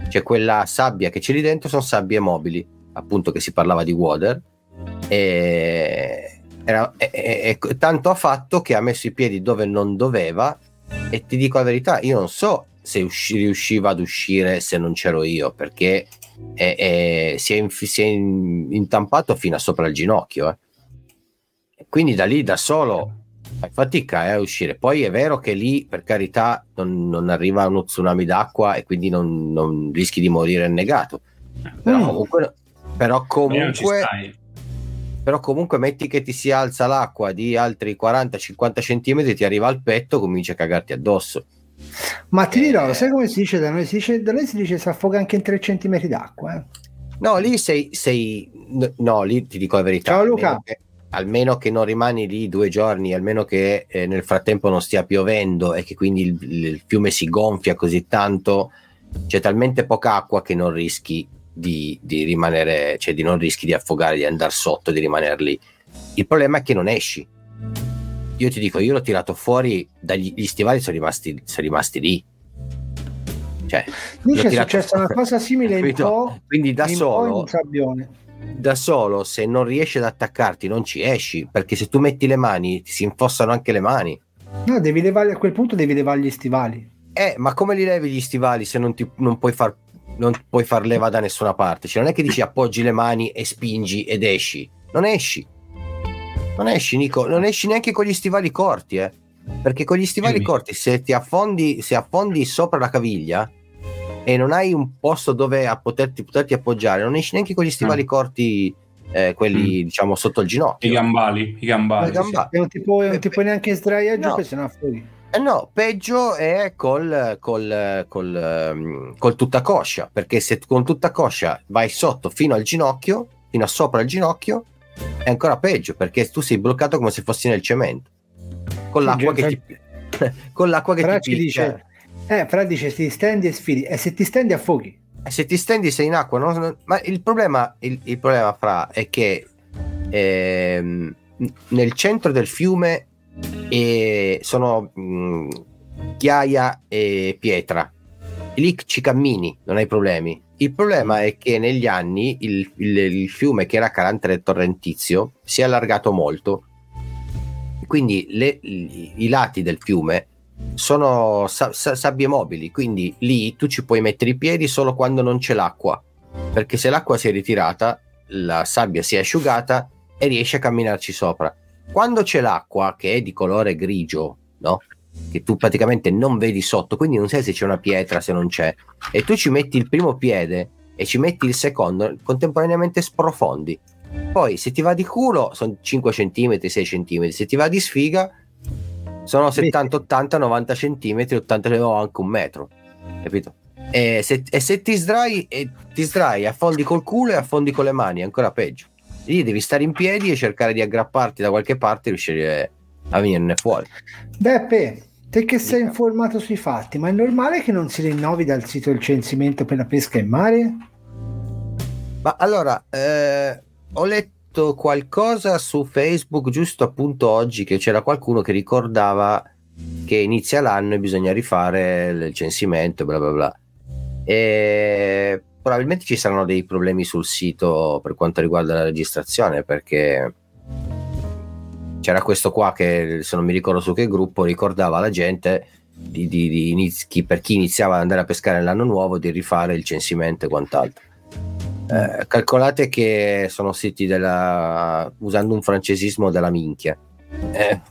C'è quella sabbia che c'è lì dentro, sono sabbie mobili. Appunto, che si parlava di water. E, era- e- e- e tanto ha fatto che ha messo i piedi dove non doveva. E ti dico la verità, io non so se usci- riusciva ad uscire se non c'ero io perché è- è- si è, inf- si è in- intampato fino a sopra il ginocchio. eh. Quindi da lì da solo fai fatica eh, a uscire. Poi è vero che lì, per carità, non, non arriva uno tsunami d'acqua e quindi non, non rischi di morire annegato. Però Mm. comunque, però Eh, comunque. Però comunque metti che ti si alza l'acqua di altri 40-50 centimetri, ti arriva al petto, cominci a cagarti addosso. Ma ti Eh. dirò, sai come si dice da noi? Si dice, da noi si dice si affoga anche in 3 cm d'acqua. eh. No, lì sei, sei no, lì ti dico la verità. Ciao, Luca. Almeno che, almeno che non rimani lì due giorni, almeno che eh, nel frattempo non stia piovendo e che quindi il, il fiume si gonfia così tanto, c'è talmente poca acqua che non rischi di, di rimanere, cioè di non rischi di affogare, di andare sotto, di rimanere lì. Il problema è che non esci. Io ti dico, io l'ho tirato fuori, dagli gli stivali sono rimasti, sono rimasti lì. Cioè, Lì tirato- successa una cosa simile in? Po, Quindi da solo da solo, se non riesci ad attaccarti, non ci esci. Perché se tu metti le mani, ti si infossano anche le mani. No, devi levare, a quel punto devi levare gli stivali. Eh, ma come li levi gli stivali se non, ti, non puoi far non puoi far leva da nessuna parte? Cioè, non è che dici appoggi le mani e spingi ed esci. Non esci. Non esci, Nico. Non esci neanche con gli stivali corti, eh. Perché con gli stivali Dimmi. corti, se ti affondi, se affondi sopra la caviglia e non hai un posto dove a poterti, poterti appoggiare, non esci neanche con gli stivali Mm. corti, eh, quelli diciamo sotto il ginocchio. I gambali, i gambali. Le gamba- E non ti puoi, non ti puoi neanche sdraiare giù no. perché sennò fuori. Eh no, peggio è col, col, col, ehm, col tutta coscia, perché se con tutta coscia vai sotto fino al ginocchio, fino a sopra il ginocchio, è ancora peggio, perché tu sei bloccato come se fossi nel cemento. Con l'acqua che ti, con l'acqua che Fra ti dice, eh, Fra dice ti stendi e sfidi, e se ti stendi affoghi. E se ti stendi sei in acqua, non- ma il problema, il, il problema fra è che ehm, nel centro del fiume eh, sono mh, ghiaia e pietra. Lì ci cammini, non hai problemi. Il problema è che negli anni il, il- il fiume, che era carattere torrentizio, si è allargato molto. Quindi le- i, i lati del fiume sono sa- sa- sabbie mobili, quindi lì tu ci puoi mettere i piedi solo quando non c'è l'acqua, perché se l'acqua si è ritirata, la sabbia si è asciugata e riesci a camminarci sopra. Quando c'è l'acqua, che è di colore grigio, no? Che tu praticamente non vedi sotto, quindi non sai se c'è una pietra, se non c'è, e tu ci metti il primo piede e ci metti il secondo, contemporaneamente sprofondi. Poi se ti va di culo sono 5 cm, 6 cm, se ti va di sfiga sono 70, 80, 90 cm, 80 o anche un metro. Capito? E se, e se ti sdrai, e ti sdrai, affondi col culo e affondi con le mani, è ancora peggio. Lì devi stare in piedi e cercare di aggrapparti da qualche parte e riuscire a venirne fuori. Beppe, te che sei informato sui fatti, ma è normale che non si rinnovi dal sito il censimento per la pesca in mare? Ma allora, eh, ho letto qualcosa su Facebook giusto appunto oggi che c'era qualcuno che ricordava che inizia l'anno e bisogna rifare il censimento, bla bla bla. E probabilmente ci saranno dei problemi sul sito per quanto riguarda la registrazione perché c'era questo qua che se non mi ricordo su che gruppo ricordava alla gente di, di, di inizi, per chi iniziava ad andare a pescare l'anno nuovo di rifare il censimento e quant'altro. Eh, calcolate che sono siti della usando un francesismo della minchia. Eh,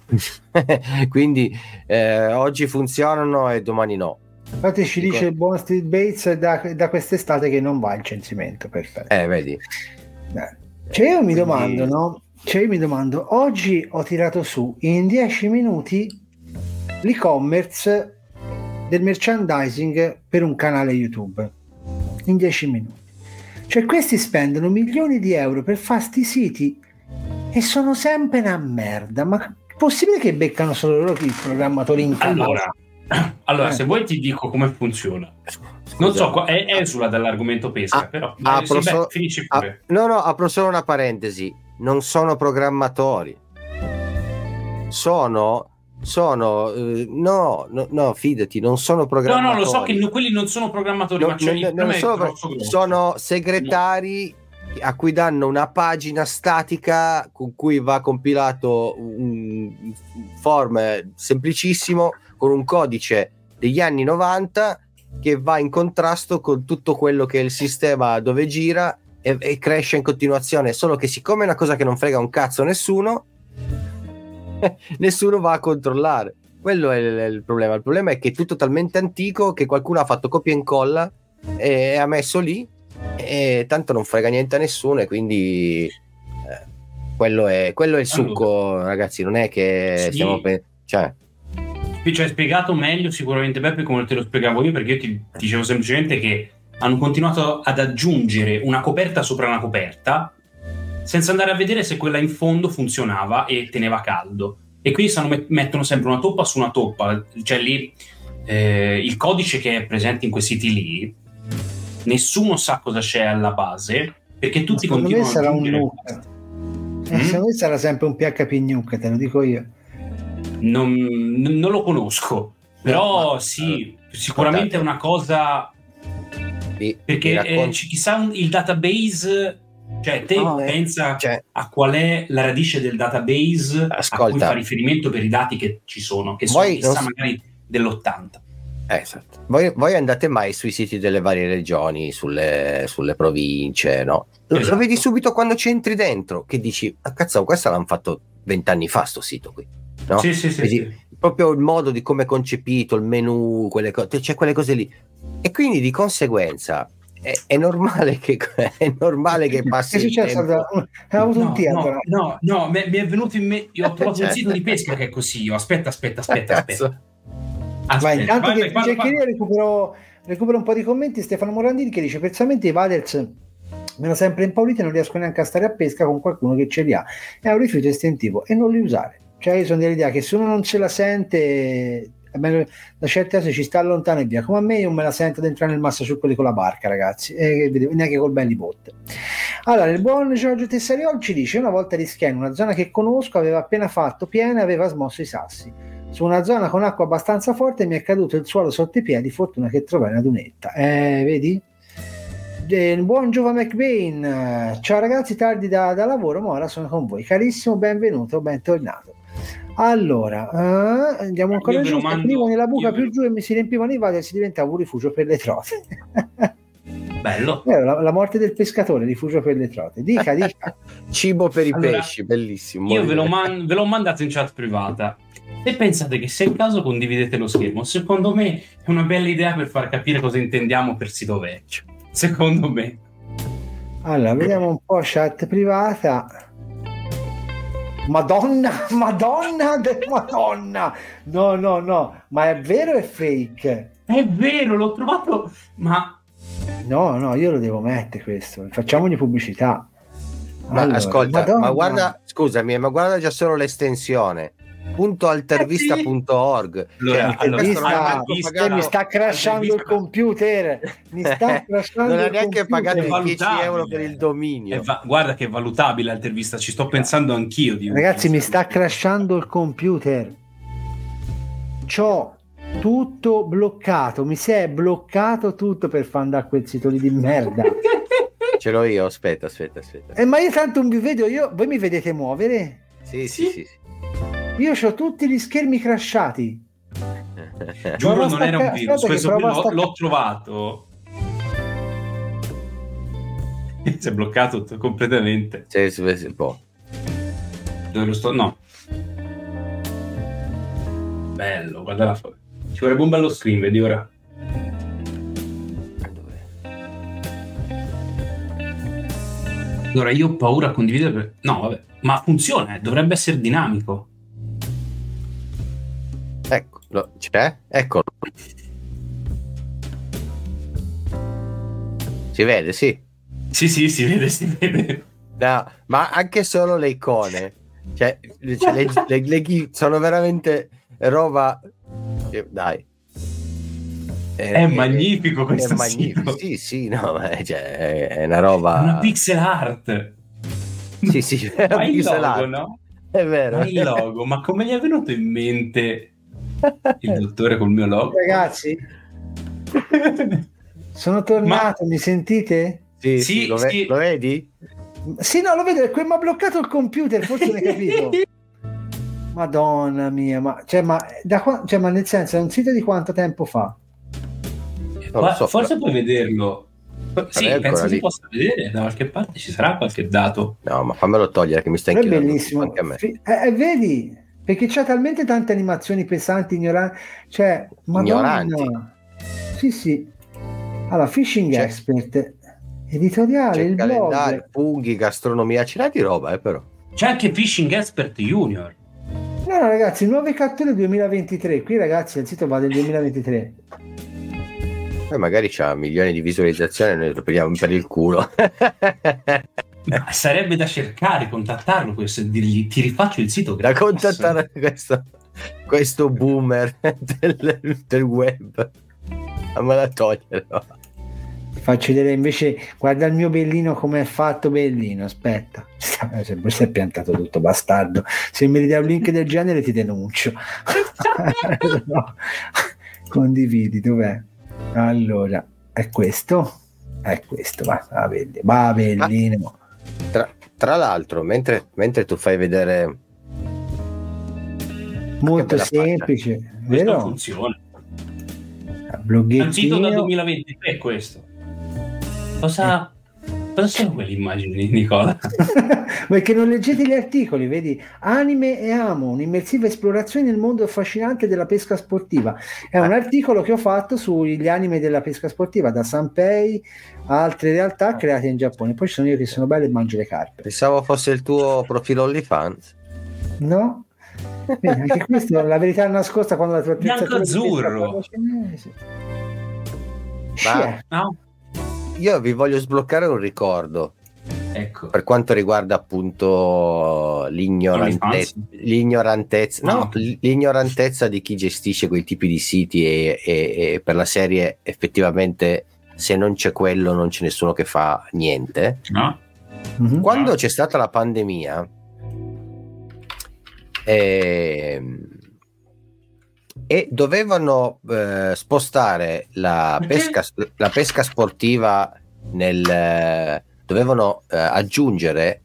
quindi eh, oggi funzionano e domani no Infatti ci dice il buon Steve Bates da, da quest'estate che non va il censimento, perfetto. Eh, vedi. Eh. Cioè io mi domando, no? Cioè io mi domando, oggi ho tirato su in 10 minuti l'e-commerce del merchandising per un canale YouTube. In 10 minuti. Cioè questi spendono milioni di euro per fare sti siti e sono sempre una merda. Ma è possibile che beccano solo loro i programmatori in casa? Allora, allora Eh. se vuoi ti dico come funziona. Non so, è esula dall'argomento pesca, Ah, però ah, eh, sì, beh, finisci Ah, pure. no, no, apro solo una parentesi. Non sono programmatori. Sono. Sono. eh, no, no, no, fidati, non sono No, programmatori. no, lo so che no- quelli non sono programmatori, No, ma cioè, no, no, non sono, grosso, sono segretari a cui danno una pagina statica con cui va compilato un form semplicissimo con un codice degli anni 90 che va in contrasto con tutto quello che è il sistema dove gira e, e cresce in continuazione. Solo che siccome è una cosa che non frega un cazzo a nessuno nessuno va a controllare. Quello è il, il problema. Il problema è che è tutto talmente antico che qualcuno ha fatto copia e incolla e ha messo lì e tanto non frega niente a nessuno e quindi eh, quello, è, quello è il succo ragazzi. Non è che Sì. stiamo pe- cioè ci hai spiegato meglio sicuramente Beppe come te lo spiegavo io perché io ti dicevo semplicemente che hanno continuato ad aggiungere una coperta sopra una coperta senza andare a vedere se quella in fondo funzionava e teneva caldo e quindi stanno met- mettono sempre una toppa su una toppa cioè lì eh, il codice che è presente in quei siti lì nessuno sa cosa c'è alla base perché tutti continuano ad sarà un aggiungere nuke. Mm? Secondo me sarà sempre un PHP nuke, te lo dico io. Non, non lo conosco, però ma- sì, sicuramente è una cosa vi- perché vi eh, chissà un- il database, cioè te No, eh, pensa cioè, a qual è la radice del database a cui Ascolta. fa riferimento per i dati che ci sono, che sono chissà non s- magari dell'80. eh, esatto. voi, voi andate mai sui siti delle varie regioni sulle, sulle province no? Lo- Esatto. lo vedi subito quando ci entri dentro che dici ah, cazzo questo l'hanno fatto vent'anni fa sto sito qui no? Sì, sì, sì, Vedi? sì. proprio il modo di come è concepito, il menu, quelle cose, c'è quelle cose lì. E quindi di conseguenza è, è normale che è normale che passi Che è successo? tempo. Ha avuto No, un tiro. no, no, no, mi mi è venuto in mente. Io ho trovato un Cioè. sito di pesca che è così. Io, aspetta, aspetta, aspetta, aspetta. Cazzo. aspetta. Ma intanto vai, che vai, io recupero, recupero un po' di commenti. Stefano Morandini che dice: Personalmente i Vaders hanno sempre impaurito e non riesco neanche a stare a pesca con qualcuno che ce li ha. È un rifiuto istintivo e non li usare. Cioè, io sono dell'idea che se uno non ce la sente, da certe cose ci sta lontano e via. Come a me, io me la sento di entrare nel massa su quelli con la barca, ragazzi, e neanche col belli botte. Allora, il buon Giorgio Tessariol ci dice: Una volta rischiai in una zona che conosco, aveva appena fatto piena e aveva smosso i sassi. Su una zona con acqua abbastanza forte mi è caduto il suolo sotto i piedi, fortuna che trovai una dunetta. Eh, vedi? Eh, buon Giova McBain, ciao ragazzi, tardi da, da lavoro, ma ora sono con voi. Carissimo, benvenuto, bentornato. Allora, eh, andiamo ancora giù. Finivo nella buca più giù e mi si riempivano i vadi e si diventava un rifugio per le trote. Bello. Eh, la, la morte del pescatore, rifugio per le trote. Dica, dica. Cibo per i Allora, pesci, bellissimo. Io ve l'ho, man- ve l'ho mandato in chat privata. Se pensate che se è il caso condividete lo schermo, secondo me è una bella idea per far capire cosa intendiamo per sito vecchio. Secondo me. Allora, vediamo un po' chat privata. Madonna, Madonna, de- Madonna. No, no, no, ma è vero o è fake? È vero, l'ho trovato, ma No, no, io lo devo mettere questo. Facciamogli pubblicità. Ma Allora, ascolta, Madonna. ma guarda, scusami, ma guarda già solo l'estensione. Punto altervista.org. Allora, Cioè, allora, mi, non sta, mi sta crashando il computer. Mi sta crashando non ha neanche pagato È i 10 valutabile. euro per il dominio. va- guarda che è valutabile l'intervista, ci sto pensando anch'io. Di Ragazzi, mi sta crashando il computer. C'ho tutto bloccato. Mi si è bloccato tutto per far andare a quel sito lì di merda. Ce l'ho io, aspetta, aspetta, aspetta. Eh, ma io tanto vi vedo, io, voi mi vedete muovere? Sì, sì, sì. sì. Io ho tutti gli schermi crashati. Giuro, non era un virus. Questo l'ho, stacca- l'ho trovato. si è bloccato t- completamente. Sì, sì, sì, boh. Dove lo sto? No. Bello, guarda la foto. Ci vorrebbe un bello screen, vedi ora. Allora io ho paura a condividere. per- No, vabbè, ma funziona, eh, dovrebbe essere dinamico. Lo- c'è? Eccolo. Si vede, sì. Sì, sì, si vede, si vede. No, ma anche solo le icone. Cioè, cioè, le, le- le ghi- sono veramente roba... Dai. È eh, magnifico È questo magnifico. sito. Sì, sì, no, è, cioè, è- è una È roba... Una pixel art. Sì, sì, è Ma il logo, art. no? È vero. Ma il logo, ma come gli è venuto in mente il dottore col mio logo? Ragazzi, sono tornato, mi sentite? Sì, Sì, sì, lo, ve- sì. lo vedi? Sì, no, lo vedo, è mi ha bloccato il computer, forse non hai capito. Madonna mia, ma, cioè, ma, da qua- cioè, ma nel senso è un sito di quanto tempo fa? Lo so, Forse però- puoi vederlo. Sì, penso si lì. possa vedere da qualche parte, ci sarà qualche dato. No, ma fammelo togliere che mi sta Però è inchiodando bellissimo. anche a me. Eh, eh, vedi? Perché c'ha talmente tante animazioni pesanti, ignoranti. Cioè, Madonna. Ignoranti. Sì, sì. Allora, Fishing C'è- Expert, editoriale, C'è il calendario, blog. funghi, gastronomia, ce l'hai di roba, eh, però. C'è anche Fishing Expert Junior. No, no, ragazzi, nuove catture 2023. Qui, ragazzi, il sito va del 2023. Poi magari c'ha milioni di visualizzazioni e noi lo prendiamo per il culo. Ma sarebbe da cercare, contattarlo, questo, e dirgli ti rifaccio il sito da gratis." contattare questo, questo boomer del, del web. Fammela togliere. Faccio vedere invece, guarda il mio bellino come è fatto bellino, aspetta. Se si è piantato tutto, bastardo. Se mi ridai un link del genere ti denuncio. No. Condividi, dov'è? Allora, è questo? È questo, va, va, belli- va bellino. Tra, l'altro, mentre, mentre tu fai vedere Molto bella faccia. semplice, Questo vero? funziona. Un sito da Bloggettino. 2023 questo. Cosa, cosa sono quelle immagini, Nicola? Perché non leggete gli articoli, vedi? Anime e amo, un'immersiva esplorazione nel mondo affascinante della pesca sportiva. È un articolo che ho fatto sugli anime della pesca sportiva, da Sanpei a altre realtà create in Giappone. Poi ci sono io che sono bello e mangio le carpe. pensavo fosse il tuo profilo OnlyFans. No? Vedi, anche questo è la verità nascosta quando la tua parla cinese. Ma- Scie. No? Io vi voglio sbloccare un ricordo Ecco. per quanto riguarda appunto l'ignorantezza, l'ignorantezza, no, No. l'ignorantezza di chi gestisce quei tipi di siti e, e- e per la serie effettivamente se non c'è quello non c'è nessuno che fa niente. No? Mhm. Quando c'è stata la pandemia ehm, e dovevano eh, spostare la pesca, la pesca sportiva nel dovevano eh, aggiungere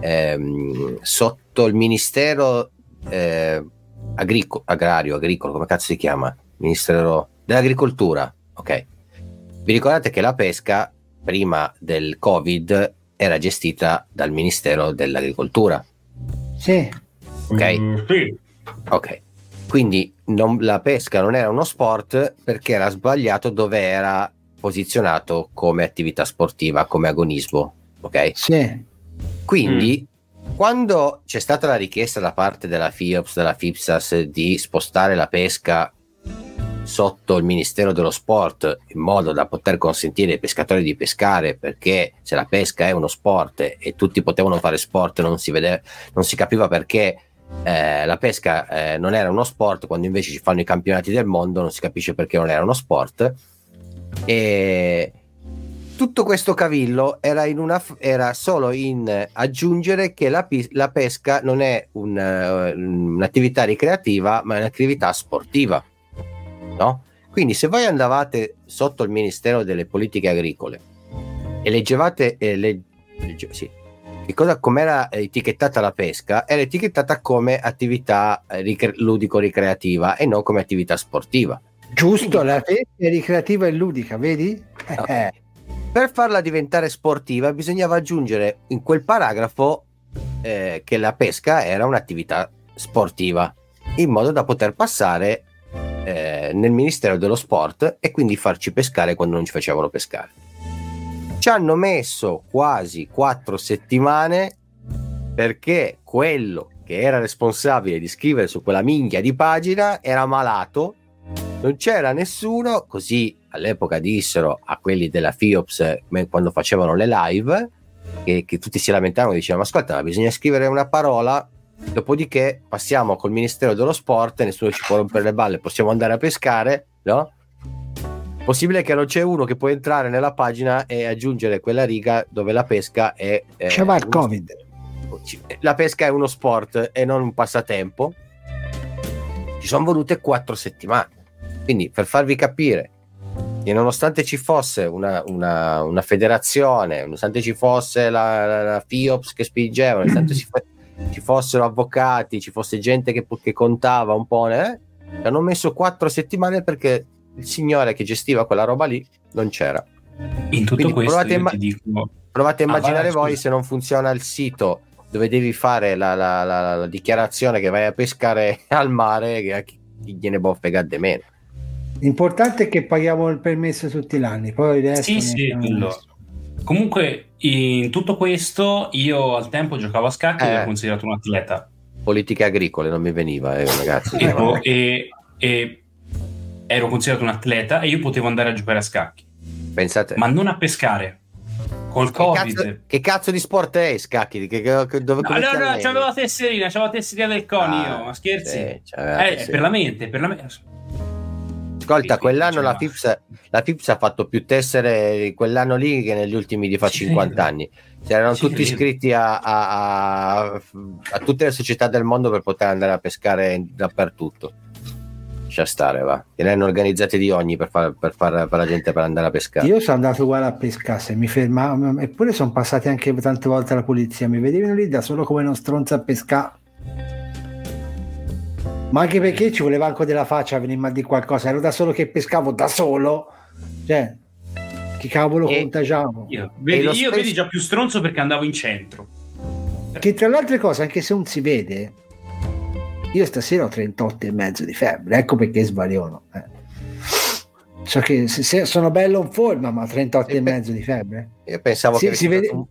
ehm, sotto il ministero eh, agrico- agrario agricolo come cazzo si chiama ministero dell'agricoltura ok vi ricordate che la pesca prima del covid era gestita dal ministero dell'agricoltura Sì. Ok. Mm, sì. ok quindi non- la pesca non era uno sport perché era sbagliato dove era posizionato come attività sportiva, come agonismo. Ok? Sì. Quindi, quando c'è stata la richiesta da parte della FIOPS, della FIPSAS di spostare la pesca sotto il Ministero dello Sport in modo da poter consentire ai pescatori di pescare perché se la pesca è uno sport e tutti potevano fare sport non si, vedeva, non si capiva perché eh, la pesca eh, non era uno sport quando invece ci fanno i campionati del mondo non si capisce perché non era uno sport e tutto questo cavillo era, in una, era solo in aggiungere che la, la pesca non è un, eh, un'attività ricreativa ma è un'attività sportiva no? Quindi se voi andavate sotto il Ministero delle Politiche Agricole e leggevate, eh, le, legge, sì, cosa, com'era etichettata la pesca, era etichettata come attività eh, ricre- ludico-ricreativa e non come attività sportiva. Giusto, la pesca è ricreativa e ludica, vedi? No. Eh, Per farla diventare sportiva bisognava aggiungere in quel paragrafo eh, che la pesca era un'attività sportiva, in modo da poter passare eh, nel Ministero dello Sport e quindi farci pescare quando non ci facevano pescare. Ci hanno messo quasi quattro settimane perché quello che era responsabile di scrivere su quella minchia di pagina era malato, non c'era nessuno, così all'epoca dissero a quelli della FIOPS quando facevano le live, che, che tutti si lamentavano e dicevano ascolta bisogna scrivere una parola Dopodiché passiamo col Ministero dello Sport, nessuno ci può rompere le balle, possiamo andare a pescare, no? Possibile che non c'è uno che può entrare nella pagina e aggiungere quella riga dove la pesca è... eh, c'è il Covid. La pesca è uno sport e non un passatempo. Ci sono volute quattro settimane. Quindi per farvi capire che nonostante ci fosse una, una- una federazione, nonostante ci fosse la, la- la FIOPS che spingeva, nonostante ci, ci fossero avvocati, ci fosse gente che, che contava un po', eh, hanno messo quattro settimane perché il signore che gestiva quella roba lì non c'era. In tutto Quindi questo provate imma- dico, Provate a Ah, immaginare vai, voi scusa. se non funziona il sito dove devi fare la, la- la- la dichiarazione che vai a pescare al mare, che a chi gliene può fregare di meno. L'importante è che paghiamo il permesso tutti gli anni, poi Sì, sì, quello. Comunque, in tutto questo, io al tempo giocavo a scacchi e Eh. ero considerato un atleta. Politiche agricole non mi veniva, eh, ragazzi. E, po- e- e ero considerato un atleta e io potevo andare a giocare a scacchi, Pensate, ma non a pescare. Col che, Covid. cazzo, che cazzo di sport è scacchi? Che, che- che- dove, No, no, no, c'avevo la tesserina, c'avevo la tesserina del CONI Ah, ma scherzi? sì, eh, per la mente, per la mente. Ascolta, quell'anno la. FIPS, la FIPS ha fatto più tessere quell'anno lì che negli ultimi di fa Ci 50 credo. anni. Si erano Ci tutti credo. iscritti a, a- a- a tutte le società del mondo per poter andare a pescare dappertutto. Lascia stare, va. E ne hanno organizzati di ogni per, far, per, far, per la gente per andare a pescare. Io sono andato uguale a pescare, se mi fermavo, eppure sono passati anche tante volte la polizia, mi vedevano lì da solo come uno stronzo a pescare. Ma anche perché ci voleva anche della faccia a venirmi a dire qualcosa, ero da solo che pescavo da solo, cioè, che cavolo E- contagiamo. Io, vedi, io stesso- vedi già più stronzo perché andavo in centro. Che tra le altre cose, anche se non si vede, io stasera ho 38 e mezzo di febbre, ecco perché svariono. Eh. So che se- se- sono bello in forma, ma 38 e E mezzo di febbre. Io pensavo Sì, che si vede- un-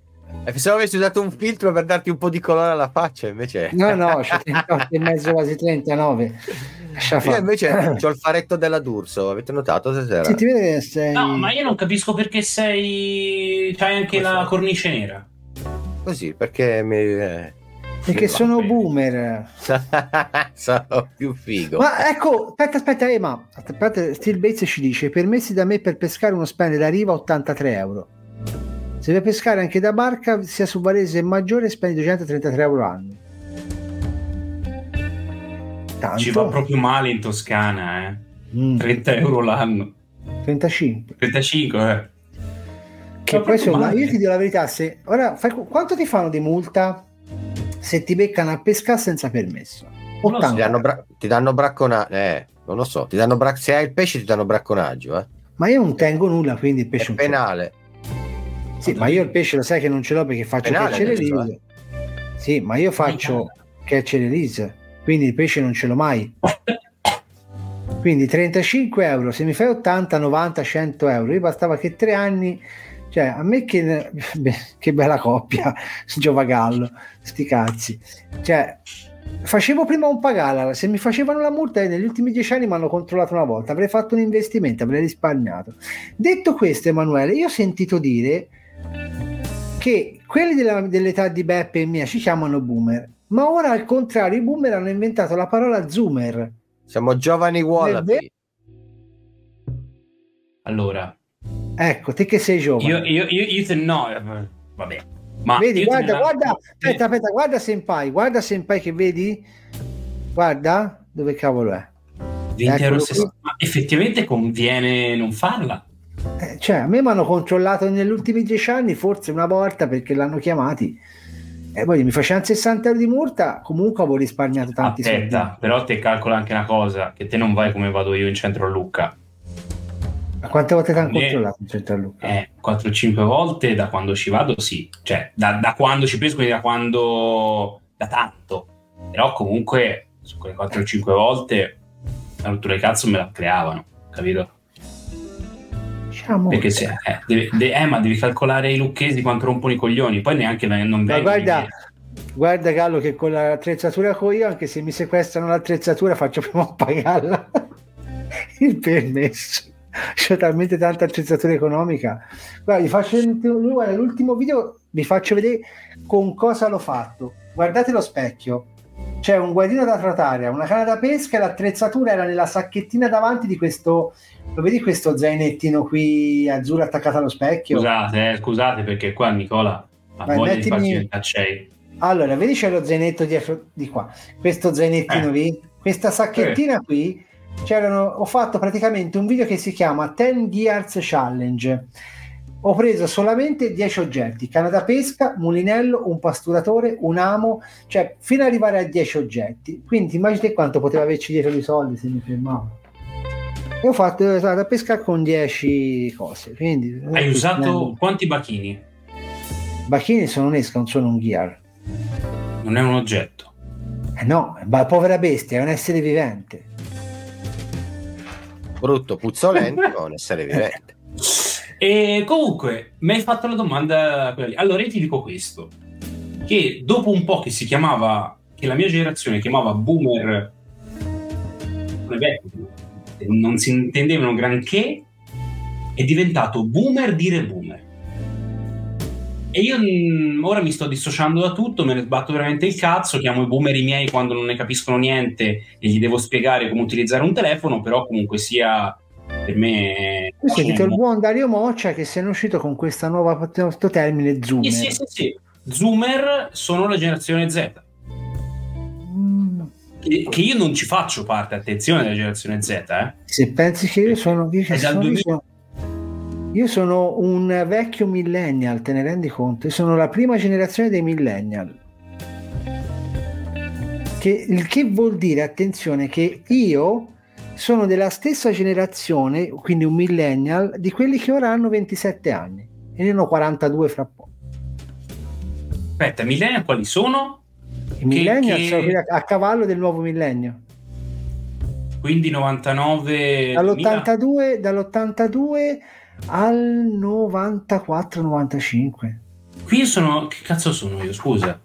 eh, pensavo avessi usato un filtro per darti un po' di colore alla faccia, invece. No, no, c'ho 38 e mezzo, quasi 39. Lascia Io invece ho il faretto della D'Urso, avete notato stasera? Sì, ti vede che sei... No, ma io non capisco perché sei. C'hai anche Come la sei? cornice nera. Così, perché mi... Perché sono bene. boomer. Sono più figo. Ma ecco, aspetta, aspetta, eh, ma aspetta, Steel Bates ci dice: permessi da me per pescare uno spende da riva 83 euro. Se vuoi pescare anche da barca, sia su Varese e maggiore, spendi 233 euro l'anno. Tanto? Ci va proprio male in Toscana, eh. Mm, 30 euro l'anno. 35. 35, eh. Che poi sono, io ti dico la verità: se ora fai, quanto ti fanno di multa se ti beccano a pescare senza permesso? Non lo so. Ti 80. danno, bra- ti danno bracconaggio, eh, non lo so, ti danno bra- se hai il pesce ti danno bracconaggio, eh. Ma io non tengo nulla, quindi il pesce È penale. Sì, ma io il pesce lo sai che non ce l'ho perché faccio Penale catch and adesso, release. Sì, ma io faccio catch and release, quindi il pesce non ce l'ho mai. Quindi 35 euro, se mi fai 80, 90, 100 euro, io bastava che tre anni, cioè a me che, che bella coppia, Giovagallo, sti cazzi. Cioè, facevo prima un pagala, se mi facevano la multa negli ultimi dieci anni mi hanno controllato una volta, avrei fatto un investimento, avrei risparmiato. Detto questo, Emanuele, io ho sentito dire che quelli della- dell'età di Beppe e mia ci chiamano boomer, ma ora al contrario i boomer hanno inventato la parola zoomer. Siamo giovani wallaby. Allora, Ecco, te che sei giovane. io, io, io, te- no, vabbè. Ma vedi, guarda, ne- guarda, aspetta, aspetta, guarda Senpai, guarda Senpai che vedi? Guarda, dove cavolo è? 20 Eccolo euro qui. sessanta. Ma effettivamente conviene non farla. Eh, cioè, a me mi hanno controllato negli ultimi dieci anni, forse una volta perché l'hanno chiamati. E poi mi facevano 60 euro di multa, comunque avevo risparmiato tanti Aspetta, soldi. però te calcola anche una cosa, che te non vai come vado io in centro a Lucca. Ma quante volte ti hanno controllato in a Lucca? Eh, 4-5 volte da quando ci vado, sì. Cioè, da, da quando ci penso, quindi da quando... da tanto. Però comunque, su quelle 4-5 volte, la rottura di cazzo me la creavano, capito? Diciamo, Perché se, eh, deve- de- eh, ma devi calcolare i lucchesi quanto rompono i coglioni, poi neanche non Ma vengono. guarda, guarda Gallo che con l'attrezzatura che ho io, anche se mi sequestrano l'attrezzatura, faccio prima pagarla il permesso. C'ho talmente tanta attrezzatura economica. Guarda, vi faccio guarda, l'ultimo video, vi faccio vedere con cosa l'ho fatto. Guardate lo specchio. C'è un guardino da trotarea, una canna da pesca e l'attrezzatura era nella sacchettina davanti di questo, lo vedi questo zainettino qui azzurro attaccato allo specchio? Scusate, eh, scusate perché qua Nicola ha Vai, voglia di mettimi- il taccei. Allora, vedi c'è lo zainetto dietro di qua, questo zainettino Eh. lì, questa sacchettina qui, c'erano, ho fatto praticamente un video che si chiama 10 Gears Challenge. Ho preso solamente 10 oggetti, canna da pesca, mulinello, un pasturatore, un amo, cioè fino ad arrivare a 10 oggetti. Quindi immaginate quanto poteva averci dietro di soldi se mi fermavo. E ho fatto canna da pesca con 10 cose. Quindi, Hai usato quanti bacchini? Bacchini sono un esca, non sono un gear. Non è un oggetto. Eh no, ma povera bestia, è un essere vivente. Brutto, puzzolente, ma un essere vivente. E comunque, mi hai fatto la domanda. Allora io ti dico questo: che dopo un po' che si chiamava, che la mia generazione chiamava boomer, non si intendevano granché, è diventato boomer dire boomer. E io mm, ora mi sto dissociando da tutto, me ne sbatto veramente il cazzo, chiamo i boomer i miei quando non ne capiscono niente e gli devo spiegare come utilizzare un telefono, però comunque sia per me... Qui sentite il Sì, buon Dario Moccia che ne è uscito con questa nuova questo termine zoomer. sì, sì, sì. Zoomer sono la generazione Z. Mm, Che che io non ci faccio parte, attenzione, della generazione Z, eh. Se pensi che io sono, io, È dal sono- io 2000. Io sono un vecchio millennial, te ne rendi conto? Io sono la prima generazione dei millennial. Che, il che vuol dire, attenzione, che io sono della stessa generazione, quindi un millennial, di quelli che ora hanno 27 anni. E ne ho 42 fra poco. Aspetta, millennial quali sono? I millennial che- sono quelli a, a cavallo del nuovo millennio. Quindi 99... 2000? Dall'82, dall'82 al 94-95. Qui sono... Che cazzo sono io, scusa?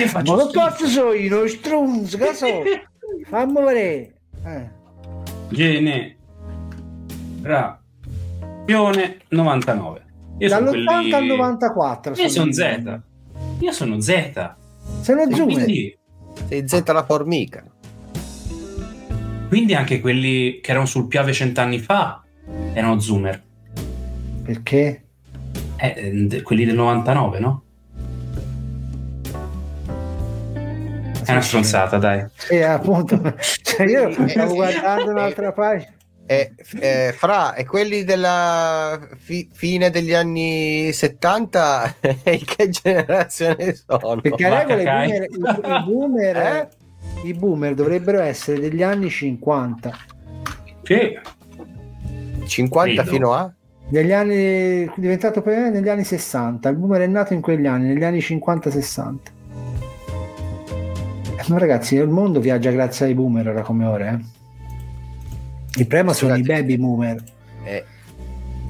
Io faccio Ma schifo. cazzo sono io? Uno strunz, cazzo? Fammi vedere. Eh. Generazione 99. Io sono Dall'80 quelli- al 94. Io sono Z. Io sono Z. Sono E zoomer. quindi, Sei Z la formica. quindi anche quelli che erano sul Piave cent'anni fa erano zoomer. Perché? Eh, eh, quelli del 99, no? È una stronzata, dai. Sì, appunto. Cioè, io stavo guardando un'altra pagina. E, eh, fra e quelli della fi- fine degli anni 70 in che generazione sono? Perché a regola i cacai. boomer, i, i boomer, Eh? i boomer dovrebbero essere degli anni 50. Sì. 50 Credo. fino a? Negli anni diventato poi negli anni 60. Il boomer è nato in quegli anni, negli anni 50-60. Ma ragazzi, il mondo viaggia grazie ai boomer ora come ora. Eh? Il problema sono i baby boomer. E,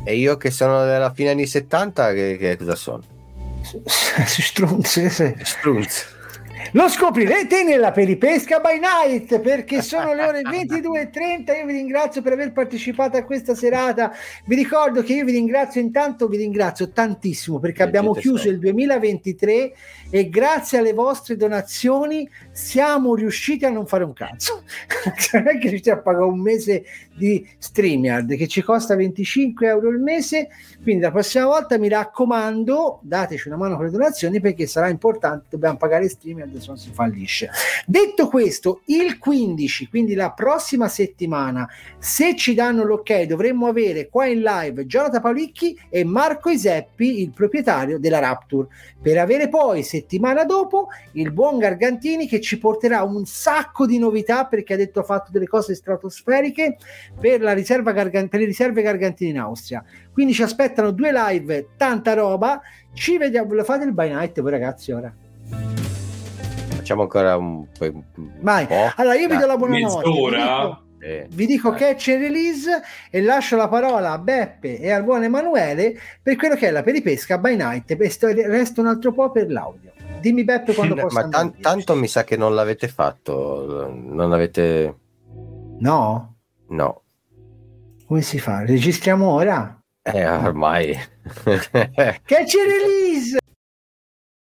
e io che sono della fine anni 70, che, che cosa sono? Strunze. Strunz. Lo scoprirete nella peripesca by night perché sono le ore 22.30. Io vi ringrazio per aver partecipato a questa serata. Vi ricordo che io vi ringrazio intanto, vi ringrazio tantissimo perché abbiamo chiuso il 2023 e grazie alle vostre donazioni siamo riusciti a non fare un cazzo. non è che riuscite a pagare un mese di StreamYard che ci costa 25 euro il mese. Quindi la prossima volta mi raccomando, dateci una mano con le donazioni perché sarà importante, dobbiamo pagare StreamYard se non si fallisce. Detto questo, il 15, quindi la prossima settimana, se ci danno l'ok, dovremmo avere qua in live Jonathan Paolicchi e Marco Iseppi, il proprietario della Rapture, per avere poi settimana dopo il buon Gargantini che ci porterà un sacco di novità perché ha detto ha fatto delle cose stratosferiche per, la riserva Gargan- per le riserve Gargantini in Austria. Quindi ci aspettano due live, tanta roba. Ci vediamo, lo fate il by night voi ragazzi ora facciamo ancora un, un Vai. po'. Allora io vi do la buonanotte. Mezz'ora. Vi dico, vi dico catch e release e lascio la parola a Beppe e al buon Emanuele per quello che è la peripesca by night e resto un altro po' per l'audio. Dimmi Beppe quando posso Ma tan- tanto mi sa che non l'avete fatto. Non avete. No? No. Come si fa? Registriamo ora? Eh, ormai. Catch e release!